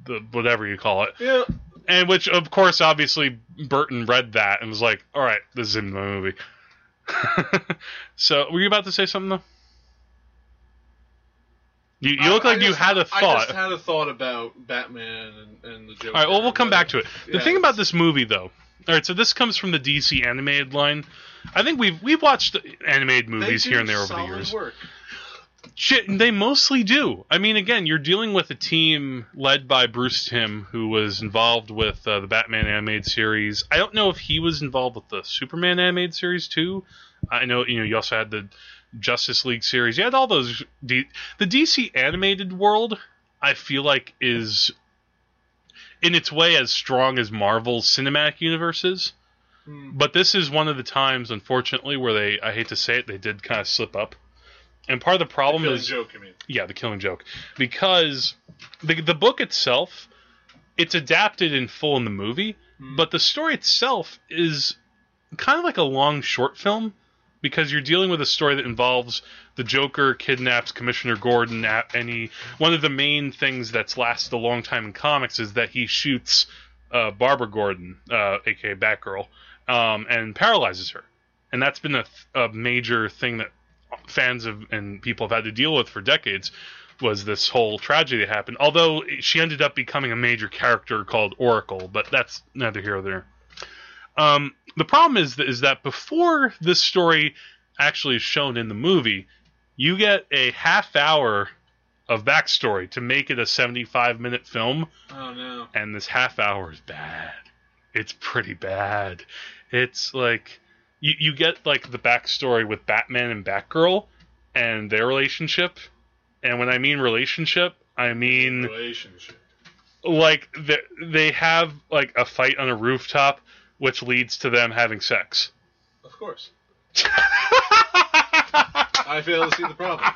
the whatever you call it. Yeah, and which of course obviously burton read that and was like all right this is in the movie. (laughs) So were you about to say something though you, you look I- I like you just- had a I thought I just had a thought about Batman and, and the Joker. All right, well, we'll come back to it. The Yeah, thing about this movie, though, all right, so this comes from the DC animated line. I think we've we've watched animated movies here and there over the years. Work. Shit, they mostly do. I mean, again, you're dealing with a team led by Bruce Timm, who was involved with uh, the Batman animated series. I don't know if he was involved with the Superman animated series too. I know, you know, you also had the Justice League series. You had all those. D- the DC animated world, I feel like, is in its way as strong as Marvel's cinematic universes. is. Hmm. But this is one of the times, unfortunately, where they, I hate to say it, they did kind of slip up. And part of the problem Killing is joke, I mean. yeah, the Killing Joke, because the the book itself, it's adapted in full in the movie, Hmm. but the story itself is kind of like a long short film because you're dealing with a story that involves the Joker kidnaps Commissioner Gordon, a- and he one of the main things that's lasted a long time in comics is that he shoots uh, Barbara Gordon, uh, aka Batgirl, um, and paralyzes her, and that's been a, a major thing that fans of and people have had to deal with for decades was this whole tragedy that happened. Although she ended up becoming a major character called Oracle, but that's neither here nor there. Um, the problem is that, is that before this story actually is shown in the movie, you get a half hour of backstory to make it a 75 minute film, Oh no. and this half hour is bad. It's pretty bad. It's like you you get like the backstory with Batman and Batgirl and their relationship, and when I mean relationship, I mean Relationship. like they they have like a fight on a rooftop, which leads to them having sex. Of course. (laughs) I fail to see the problem.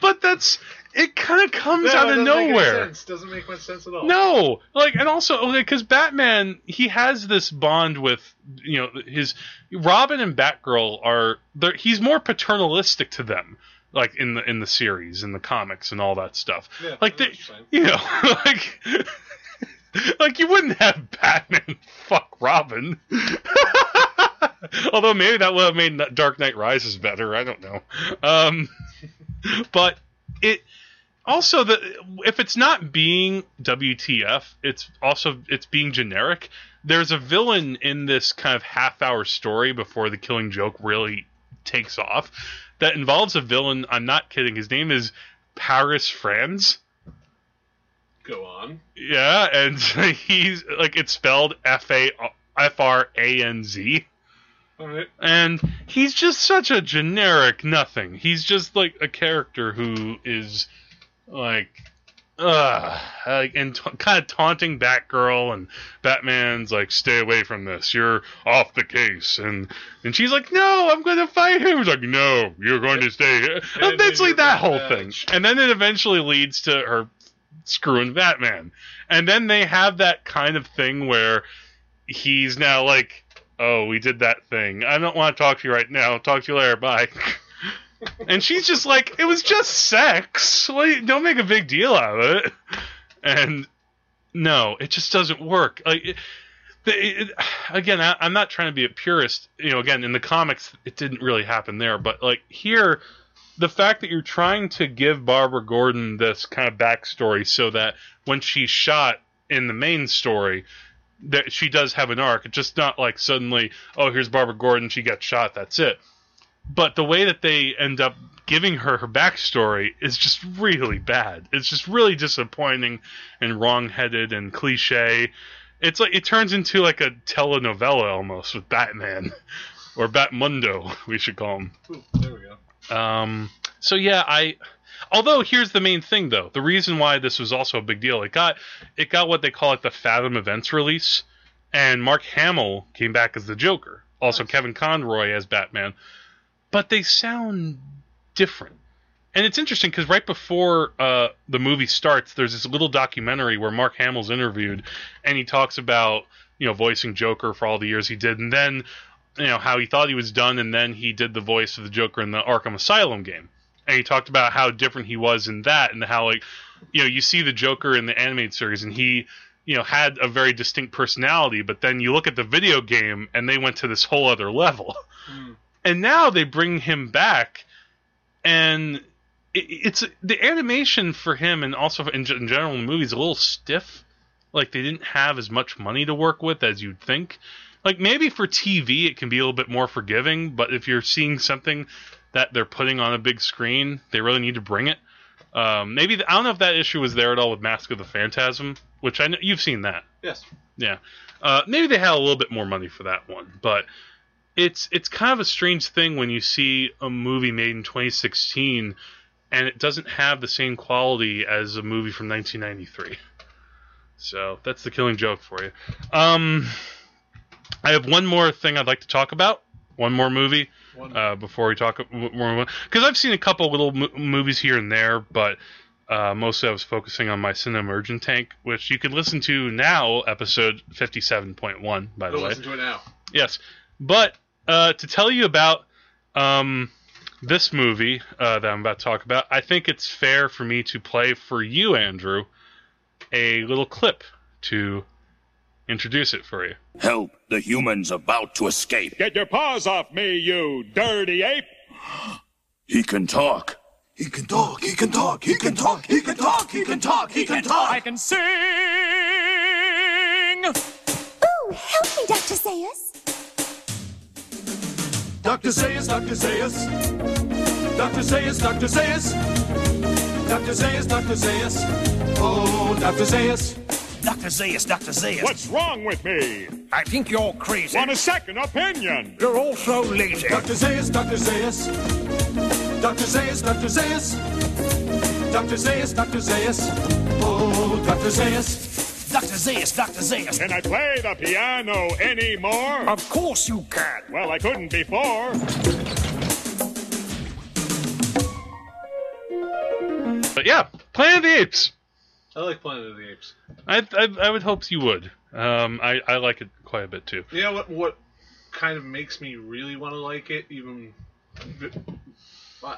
but that's it. Kind of comes No, out of doesn't make any nowhere. sense. Doesn't make much sense at all. No, like, and also oh, because Batman, he has this bond with you know his Robin and Batgirl are he's more paternalistic to them, like in the in the series, in the comics, and all that stuff. Yeah, like they, what you're saying. you know, (laughs) like like you wouldn't have Batman (laughs) fuck Robin. (laughs) Although maybe that would have made Dark Knight Rises better. I don't know. Um, (laughs) but it also the if it's not being WTF, it's also it's being generic. There's a villain in this kind of half hour story before the Killing Joke really takes off that involves a villain. I'm not kidding. His name is Paris Franz. Go on. Yeah, and (laughs) he's like it's spelled F A F R A N Z. Right. And he's just such a generic nothing. He's just like a character who is like uh like, and t- kind of taunting Batgirl and Batman's like stay away from this. You're off the case and and she's like no, I'm going to fight him. He's like no, you're going to stay here. And It's like that you're whole thing. And then it eventually leads to her screwing Batman. And then they have that kind of thing where he's now like, "Oh, we did that thing. I don't want to talk to you right now. Talk to you later. Bye." (laughs) and she's just like, "It was just sex. Well, don't make a big deal out of it." And no, it just doesn't work. Like, it, it, again, I, I'm not trying to be a purist. You know, again, in the comics, it didn't really happen there, but like here, the fact that you're trying to give Barbara Gordon this kind of backstory so that when she's shot in the main story, that she does have an arc. It's just not like suddenly, oh, here's Barbara Gordon, she got shot, that's it. But the way that they end up giving her her backstory is just really bad. It's just really disappointing and wrong-headed and cliche. It's like it turns into like a telenovela almost with Batman (laughs) or Batmundo, we should call him. Ooh, there we go. Um, so yeah, I. Although here's the main thing, though, the reason why this was also a big deal, it got it got what they call it the Fathom Events release, and Mark Hamill came back as the Joker, also. Kevin Conroy as Batman, but they sound different. And it's interesting because right before uh, the movie starts, there's this little documentary where Mark Hamill's interviewed, and he talks about you know voicing Joker for all the years he did, and then you know how he thought he was done, and then he did the voice of the Joker in the Arkham Asylum game, and he talked about how different he was in that, and how like you know you see the Joker in the animated series, and he you know had a very distinct personality, but then you look at the video game, and they went to this whole other level, Hmm. and now they bring him back, and it, it's the animation for him, and also in, in general in the movie is a little stiff. Like they didn't have as much money to work with as you'd think like maybe for TV it can be a little bit more forgiving, but if you're seeing something that they're putting on a big screen, they really need to bring it. Um, maybe the, I don't know if that issue was there at all with Mask of the Phantasm, which I know you've seen that. Yes. Yeah, uh, maybe they had a little bit more money for that one, but it's it's kind of a strange thing when you see a movie made in 2016 and it doesn't have the same quality as a movie from 1993. So that's the killing joke for you. Um, I have one more thing I'd like to talk about. One more movie One. uh, before we talk more because I've seen a couple little mo- movies here and there, but uh, mostly I was focusing on my Cinema Emergent Tank, which you can listen to now, episode fifty-seven point one. By the Go way, listen to it now. yes. But uh, to tell you about um, this movie uh, that I'm about to talk about, I think it's fair for me to play for you, Andrew, a little clip to introduce it for you. Help! The human's about to escape. Get your paws off me, you dirty ape! He can talk. He can talk, he can talk, he can talk, he can talk, he can talk, he can talk. I can sing! Ooh, help me, Dr. Zaius. Dr. Zaius, Dr. Zaius. Dr. Zaius, Dr. Zaius. Dr. Zaius, Dr. Zaius. Oh, Dr. Zaius. Dr. Zaius, Dr. Zaius. What's wrong with me? I think you're crazy. Want a second opinion? You're also lazy. Dr. Zaius, Dr. Zaius. Dr. Zaius, Dr. Zaius. Dr. Zaius, Dr. Zaius. Oh, Dr. Zaius. Dr. Zaius, Dr. Zaius. Can I play the piano anymore? Of course you can. Well, I couldn't before. But yeah, Planet of the Apes. I like Planet of the Apes. I I, I would hope you would. Um, I, I like it quite a bit too. You know what? What kind of makes me really want to like it, even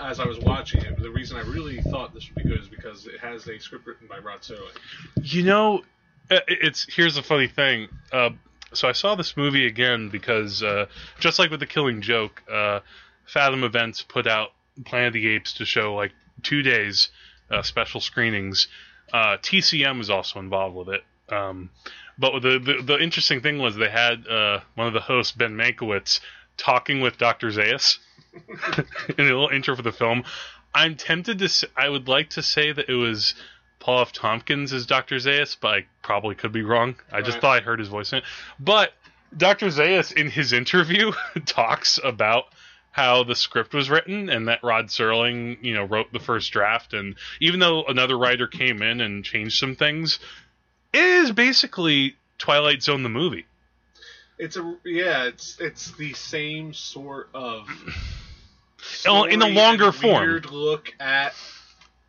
as I was watching it. The reason I really thought this would be good is because it has a script written by Rod Serling. You know, it's here's the funny thing. Uh, so I saw this movie again because uh, just like with the Killing Joke, uh, Fathom Events put out Planet of the Apes to show like two days uh, special screenings. Uh, TCM was also involved with it. Um, but the, the the interesting thing was they had uh, one of the hosts, Ben Mankiewicz, talking with Dr. Zaius (laughs) in a little intro for the film. I'm tempted to. I would like to say that it was Paul F. Tompkins as Dr. Zaius, but I probably could be wrong. I just Right. thought I heard his voice in it. But Dr. Zaius in his interview (laughs) talks about how the script was written and that Rod Serling, you know, wrote the first draft and even though another writer came in and changed some things, it is basically Twilight Zone the movie. It's a yeah. It's it's the same sort of in a longer form. Weird look at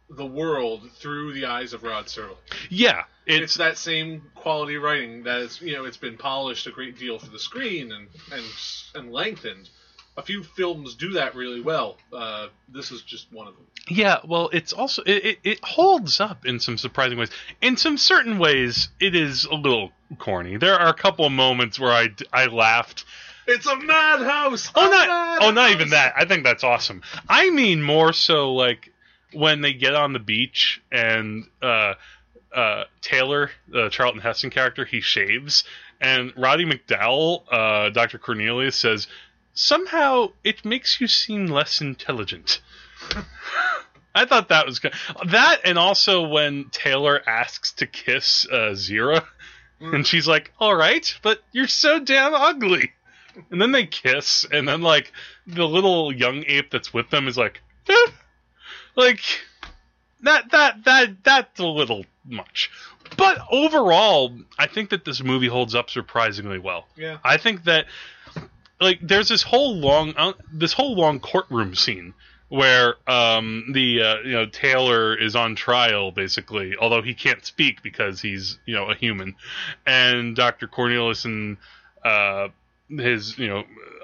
the world through the eyes of Rod Serling. Yeah, It's, it's that same quality writing that is you know it's been polished a great deal for the screen and and and lengthened, a few films do that really well. Uh, this is just one of them. Yeah, well, it's also it, it, it holds up in some surprising ways. In some certain ways, it is a little corny. There are a couple of moments where I, I laughed. It's a madhouse. Oh, a not oh, not even that. I think that's awesome. I mean more so like when they get on the beach and uh, uh, Taylor, the Charlton Heston character, he shaves, and Roddy McDowall, uh, Dr. Cornelius says somehow it makes you seem less intelligent. (laughs) I thought that was good. That and also when Taylor asks to kiss uh, Zira, and she's like, "All right, but you're so damn ugly." And then they kiss, and then like the little young ape that's with them is like, "Eh." like that that that that's a little much. But overall, I think that this movie holds up surprisingly well. Yeah. I think that like there's this whole long uh, this whole long courtroom scene where um the uh, you know Taylor is on trial basically although he can't speak because he's you know a human and Dr. Cornelius and uh his you know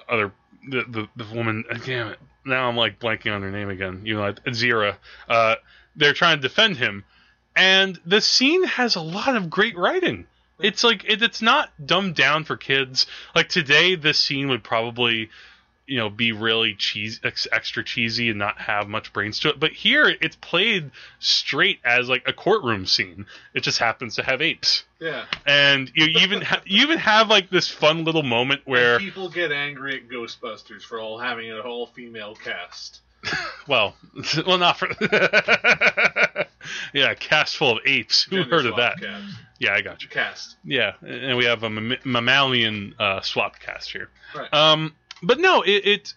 other the the, the woman uh, damn it now I'm like blanking on her name again you know Zira uh they're trying to defend him and the scene has a lot of great writing it's like it, it's not dumbed down for kids. Like today, this scene would probably, you know, be really cheese ex, extra cheesy and not have much brains to it. But here, it's played straight as like a courtroom scene. It just happens to have apes, Yeah. and you even ha- you even have like this fun little moment where, People get angry at Ghostbusters for all having an all female cast. (laughs) well, (laughs) well, not for, (laughs) yeah, a cast full of apes. Who heard of that? Yeah, I got you. cast. Yeah, and we have a mam- mammalian uh, swap cast here. Right. Um, but no, it, it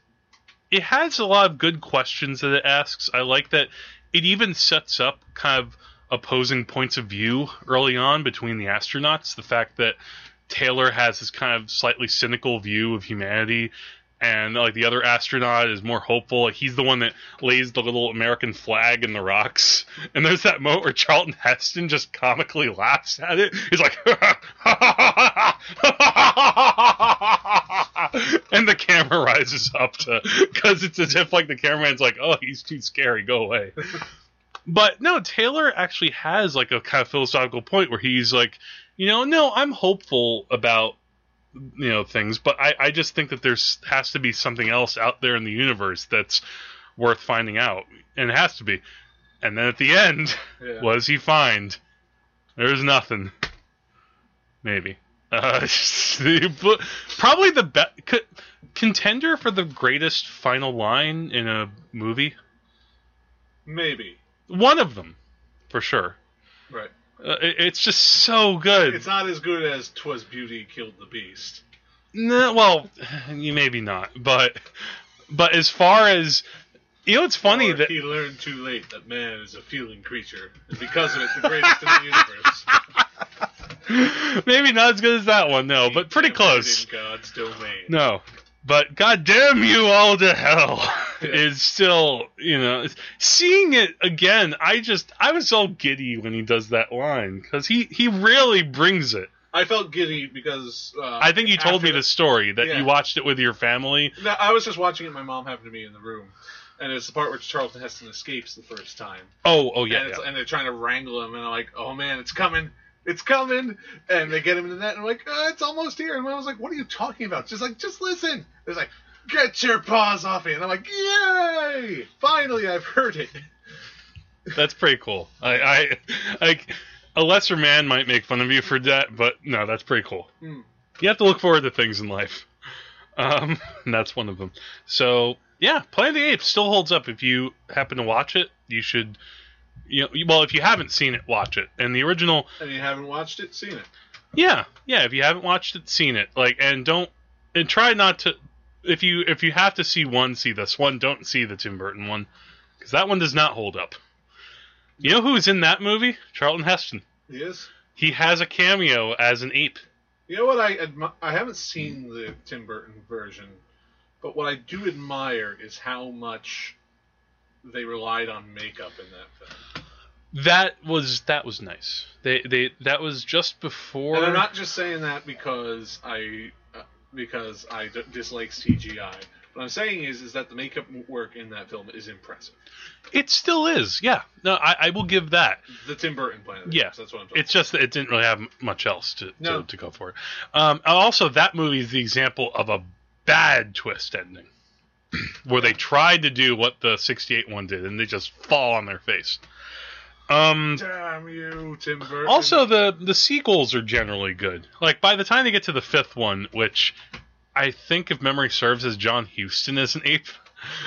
it has a lot of good questions that it asks. I like that it even sets up kind of opposing points of view early on between the astronauts. The fact that Taylor has this kind of slightly cynical view of humanity. And like the other astronaut is more hopeful. Like he's the one that lays the little American flag in the rocks. And there's that moment where Charlton Heston just comically laughs at it. He's like, (laughs) and the camera rises up to because it's as if like the cameraman's like, oh, he's too scary, go away. but no, Taylor actually has like a kind of philosophical point where he's like, you know, no, I'm hopeful about you know things, but I, I just think that there's has to be something else out there in the universe that's worth finding out, and it has to be. And then at the end, Yeah. what does he find? There's nothing. Maybe. Uh, (laughs) probably the best contender for the greatest final line in a movie. Maybe. One of them, for sure. Right. Uh, it- it's just so good. It's not as good as "Twas Beauty Killed the Beast." No, well, you maybe not, but but as far as you know, it's funny Or that he learned too late that man is a feeling creature, and because of it, the greatest in the universe. (laughs) maybe not as good as that one, no, but pretty close. In God's domain. No, but God damn you all to hell (laughs) Yeah. is still, you know, seeing it again. I just, I was all giddy when he does that line because he he really brings it. I felt giddy because uh, I think you told me the- the story that Yeah. you watched it with your family. No, I was just watching it. My mom happened to be in the room, and it's the part where Charlton Heston escapes the first time. Oh, oh yeah, and, it's, yeah. and they're trying to wrangle him, and I'm like, "Oh man, it's coming, it's coming!" And they get him in the net, and I'm like, oh, "It's almost here." And I was like, "What are you talking about?" Just like, just listen. It's like, "Get your paws off me!" And I'm like, "Yay! Finally, I've heard it." That's pretty cool. I, I, like, a lesser man might make fun of you for that, but no, that's pretty cool. Hmm. You have to look forward to things in life. Um, and (laughs) that's one of them. So yeah, Planet of the Apes still holds up. If you happen to watch it, you should. You know, well, if you haven't seen it, watch it. And the original, And you haven't watched it, seen it. yeah, yeah. If you haven't watched it, seen it. Like, and don't and try not to. If you if you have to see one, see this one. Don't see the Tim Burton one because that one does not hold up. You know who's in that movie? Charlton Heston. Yes. He has a cameo as an ape. You know what I admi- I haven't seen the Tim Burton version, but what I do admire is how much they relied on makeup in that film. That was that was nice. They they that was just before. And I'm not just saying that because I uh, because I d- dislike CGI, What I'm saying is, is that the makeup work in that film is impressive. It still is. Yeah. No, I, I will give that. The Tim Burton the Yeah, that's what I'm talking it's just that it didn't really have much else to, No. to, to go for. Um, also, that movie is the example of a bad twist ending, where they tried to do what the '68 one did, and they just fall on their face. Um, Damn you, Tim Burton. also, the the sequels are generally good. Like by the time they get to the fifth one, which I think, if memory serves, is John Huston as an ape,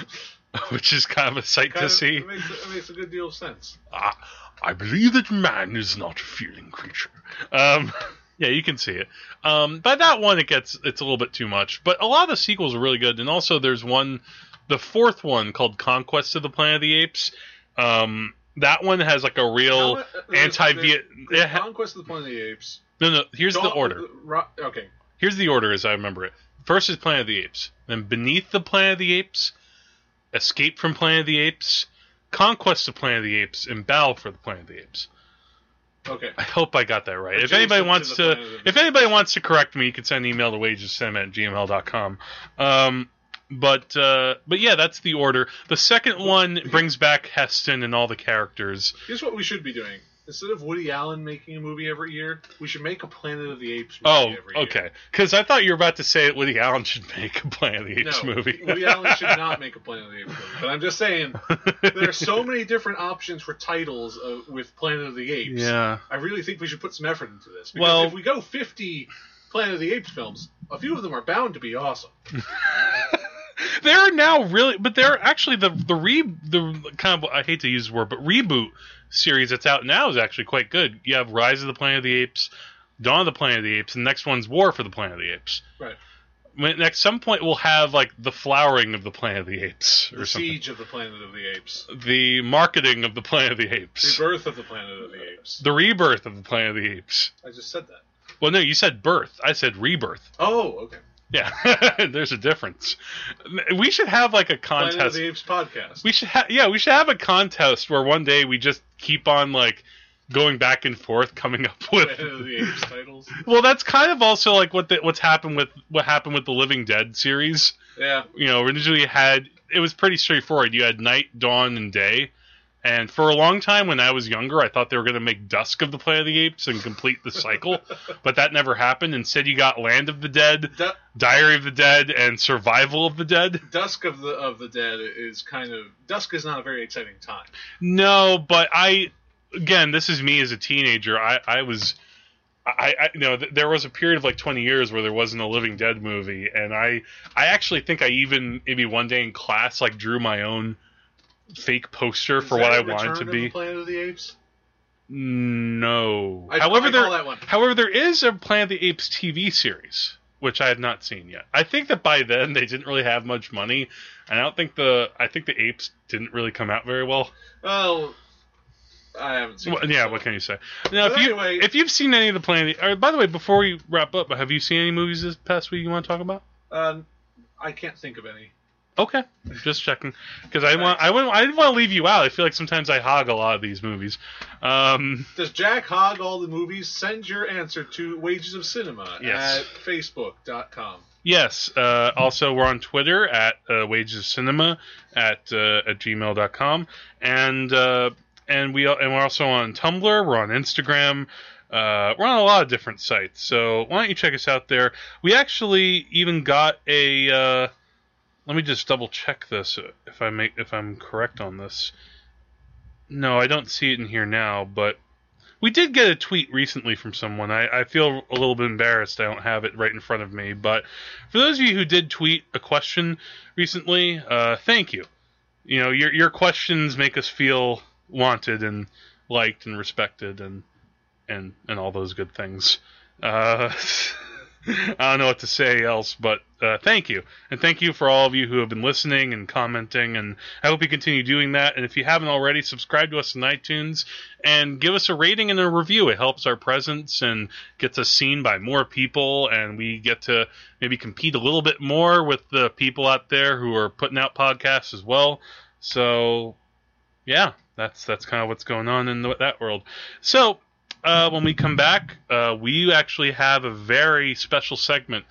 (laughs) which is kind of a sight kind to of, see. It makes, it makes a good deal of sense. Ah, I believe that man is not a feeling creature. Um, (laughs) yeah, you can see it. Um, by that one, it gets it's a little bit too much. But a lot of the sequels are really good, and also there's one, the fourth one called Conquest of the Planet of the Apes. Um, that one has like a real uh, uh, anti-Viet. Uh, there's Conquest of the Planet of the Apes. No, no. Here's the Dawn- order. Ro- Okay. Here's the order as I remember it. First is Planet of the Apes. Then Beneath the Planet of the Apes, Escape from Planet of the Apes, Conquest of Planet of the Apes, and Battle for the Planet of the Apes. Okay. I hope I got that right. If anybody wants the to, the if anybody wants to correct me, you can send an email to wagescinema at gmail.com. Um, but uh, but yeah, that's the order. The second one brings back Heston and all the characters. Here's what we should be doing. Instead of Woody Allen making a movie every year, we should make a Planet of the Apes movie Oh, every year. okay. Because I thought you were about to say that Woody Allen should make a Planet of the Apes No, movie. Woody Allen should not make a Planet of the Apes movie. But I'm just saying, there are so many different options for titles uh, with Planet of the Apes. Yeah. I really think we should put some effort into this. Because Well- if we go 50 Planet of the Apes films, a few of them are bound to be awesome. (laughs) They're now really, but they're actually the the re the kind of I hate to use the word, but reboot series that's out now is actually quite good. You have Rise of the Planet of the Apes, Dawn of the Planet of the Apes, and the next one's War for the Planet of the Apes. Right. When- At some point, we'll have like the flowering of the Planet of the Apes or The something. Siege of the Planet of the Apes. The marketing of the Planet of the Apes. Rebirth of the Planet of the Apes. The rebirth of the Planet of the Apes. I just said that. Well, no, you said birth. I said rebirth. Oh, okay. Yeah, (laughs) there's a difference. We should have like a Planet of contest. the Apes podcast. We should, have yeah, we should have a contest where one day we just keep on like going back and forth, coming up with. Planet (laughs) of the Apes titles. Well, that's kind of also like what the, what's happened with what happened with the Living Dead series. Yeah. You know, originally had it was pretty straightforward. You had night, dawn, and day. And for a long time, when I was younger, I thought they were going to make Dusk of the Planet of the Apes and complete the cycle, (laughs) but that never happened. Instead, you got Land of the Dead, Du- Diary of the Dead, and Survival of the Dead. Dusk of the of the Dead is kind of Dusk is not a very exciting time. No, but I again, this is me as a teenager. I I was I, I you know th- there was a period of like 20 years where there wasn't a Living Dead movie and I I actually think I even maybe one day in class like drew my own fake poster Is for what I wanted to be. the Planet of the Apes. No. I- however I there that one. however there is a Planet of the Apes TV series which I have not seen yet. I think that by then they didn't really have much money and I don't think the I think the apes didn't really come out very well. Well, I haven't seen. Well, it, yeah, so- what can you say? Now, But if you anyway- if you've seen any of the Planet, or by the way, before we wrap up, have you seen any movies this past week you want to talk about? Um, I can't think of any. Okay, just checking because I want I wouldn't I didn't want to leave you out. I feel like sometimes I hog a lot of these movies. Um, Does Jack hog all the movies? Send your answer to Wages of Cinema Yes. at facebook.com. yes. Uh, also, we're on Twitter at uh, Wages of Cinema at uh, at gmail.com. and uh, and we and we're also on Tumblr. We're on Instagram. Uh, we're on a lot of different sites, so why don't you check us out there? We actually even got a. Uh, let me just double check this if I make if I'm correct on this. No, I don't see it in here now, but we did get a tweet recently from someone. I, I feel a little bit embarrassed I don't have it right in front of me, but for those of you who did tweet a question recently, uh, thank you. You know, your your questions make us feel wanted and liked and respected and and and all those good things. Uh, (laughs) I don't know what to say else, but uh, thank you, and thank you for all of you who have been listening and commenting, and I hope you continue doing that. And if you haven't already, subscribe to us on iTunes and give us a rating and a review. It helps our presence and gets us seen by more people, and we get to maybe compete a little bit more with the people out there who are putting out podcasts as well. So, yeah, that's that's kind of what's going on in the, that world. So, uh, when we come back, uh, we actually have a very special segment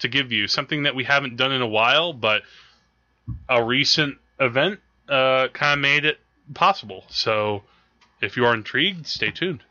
to give you, something that we haven't done in a while, but a recent event uh, kind of made it possible. So if you are intrigued, stay tuned.